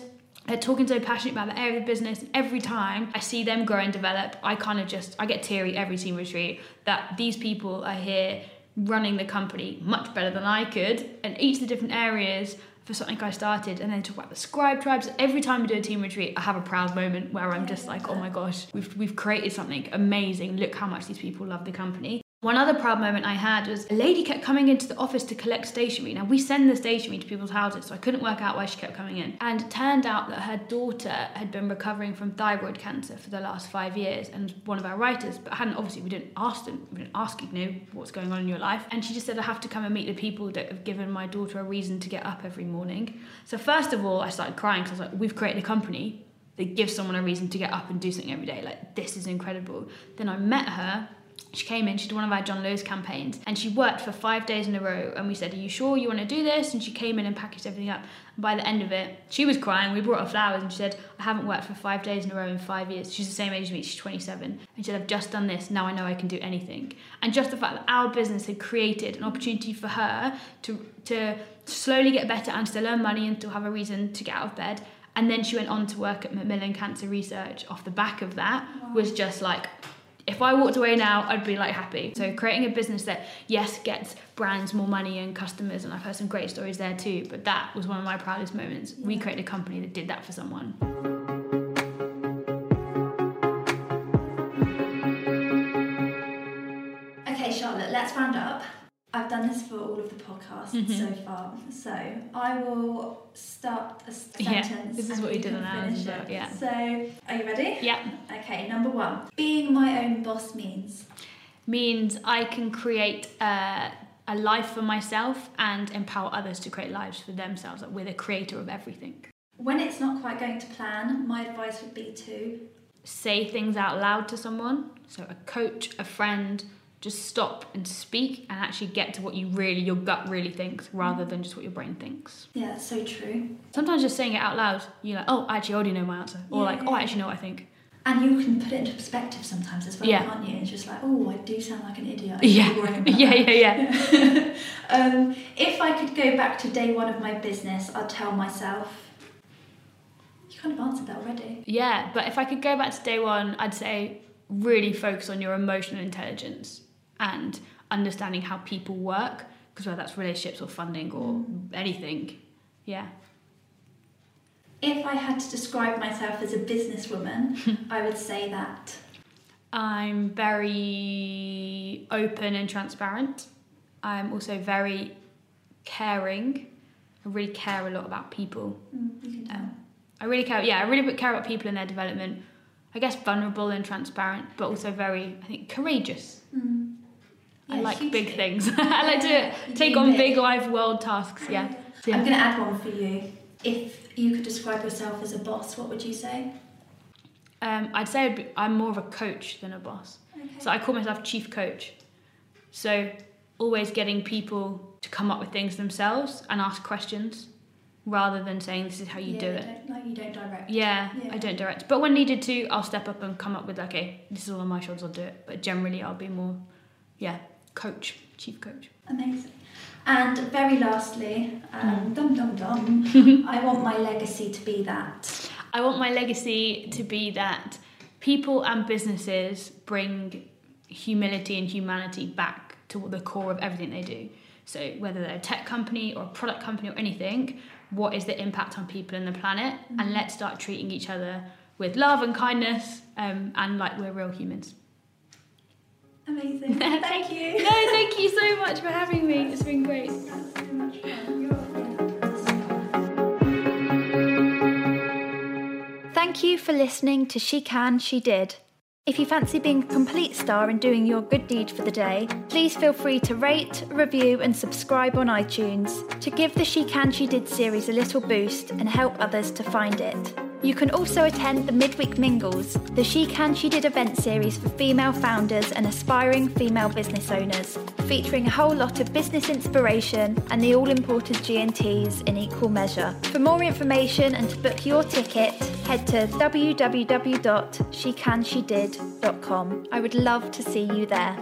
they're talking so passionate about the area of business every time i see them grow and develop i kind of just i get teary every team retreat that these people are here running the company much better than i could and each of the different areas for something i started and then talk about the scribe tribes. Every time we do a team retreat i have a proud moment where i'm just like oh my gosh we've, we've created something amazing. Look how much these people love the company one other proud moment I had was a lady kept coming into the office to collect stationery. Now, we send the stationery to people's houses, so I couldn't work out why she kept coming in. And it turned out that her daughter had been recovering from thyroid cancer for the last five years and one of our writers, but hadn't obviously, we didn't ask them, we didn't ask, you know, what's going on in your life. And she just said, I have to come and meet the people that have given my daughter a reason to get up every morning. So, first of all, I started crying because I was like, we've created a company that gives someone a reason to get up and do something every day. Like, this is incredible. Then I met her she came in, she did one of our John Lewis campaigns, and she worked for five days in a row. And we said, Are you sure you want to do this? And she came in and packaged everything up. And by the end of it, she was crying. We brought her flowers, and she said, I haven't worked for five days in a row in five years. She's the same age as me, she's 27. And she said, I've just done this, now I know I can do anything. And just the fact that our business had created an opportunity for her to, to slowly get better and still earn money and still have a reason to get out of bed. And then she went on to work at Macmillan Cancer Research off the back of that was just like, if I walked away now, I'd be like happy. So creating a business that yes gets brands more money and customers, and I've heard some great stories there too. But that was one of my proudest moments. We created a company that did that for someone. Okay, Charlotte, let's round up. I've done this for all of the podcasts Mhm. so far, so I will start a s- Yeah, sentence. this is what we you did on ours finish as well, it. yeah. So, are you ready? Yeah, Okay, number one. Being my own boss means. means I can create uh, a life for myself and empower others to create lives for themselves. Like we're the creator of everything. When it's not quite going to plan, my advice would be to. Say things out loud to someone. So a coach, a friend, just stop and speak and actually get to what you really, your gut really thinks, rather than just what your brain thinks. Yeah, that's so true. Sometimes just saying it out loud, you're like, oh, I actually, already know my answer. Or Yeah, like, yeah, oh, I actually know what I think. And you can put it into perspective sometimes as well, Yeah. can't you? It's just like, oh, I do sound like an idiot. Yeah. should be worrying about Yeah, yeah, yeah. um, if I could go back to day one of my business, I'd tell myself. You kind of answered that already. Yeah, but if I could go back to day one, I'd say really focus on your emotional intelligence and understanding how people work, because whether that's relationships or funding or anything, yeah. If I had to describe myself as a businesswoman, I would say that. I'm very open and transparent. I'm also very caring. I really care a lot about people. Mm, you can tell. Um, I really care. Yeah, I really care about people and their development. I guess vulnerable and transparent, but also very, I think, courageous. Mm. I Yeah, like big hugely. things. I like to you take on big. big life world tasks. Yeah. I'm going to add one for you. If you could describe yourself as a boss, what would you say? Um, I'd say I'd be, I'm more of a coach than a boss. Okay. So I call myself chief coach. So always getting people to come up with things themselves and ask questions rather than saying this is how you yeah, do it. Don't, like you don't direct. Yeah, Yeah. I don't direct. But when needed to, I'll step up and come up with, okay, this is all on my shoulders, I'll do it. But generally, I'll be more, yeah, coach, chief coach. Amazing. And very lastly, Mm. um, dum dum dum, I want my legacy to be that. I want my legacy to be that people and businesses bring humility and humanity back to the core of everything they do. So whether they're a tech company or a product company or anything, what is the impact on people and the planet? And let's start treating each other with love and kindness um, and like we're real humans. Amazing. Thank you. No, thank you so much for having me. It's been great. That's so much fun. You're Thank you for listening to She Can, She Did. If you fancy being a complete star and doing your good deed for the day, please feel free to rate, review, and subscribe on iTunes to give the She Can, She Did series a little boost and help others to find it. You can also attend the Midweek Mingles, the She Can, She Did event series for female founders and aspiring female business owners, featuring a whole lot of business inspiration and the all important G&Ts in equal measure. For more information and to book your ticket, head to www.shecanshedid.com. I would love to see you there.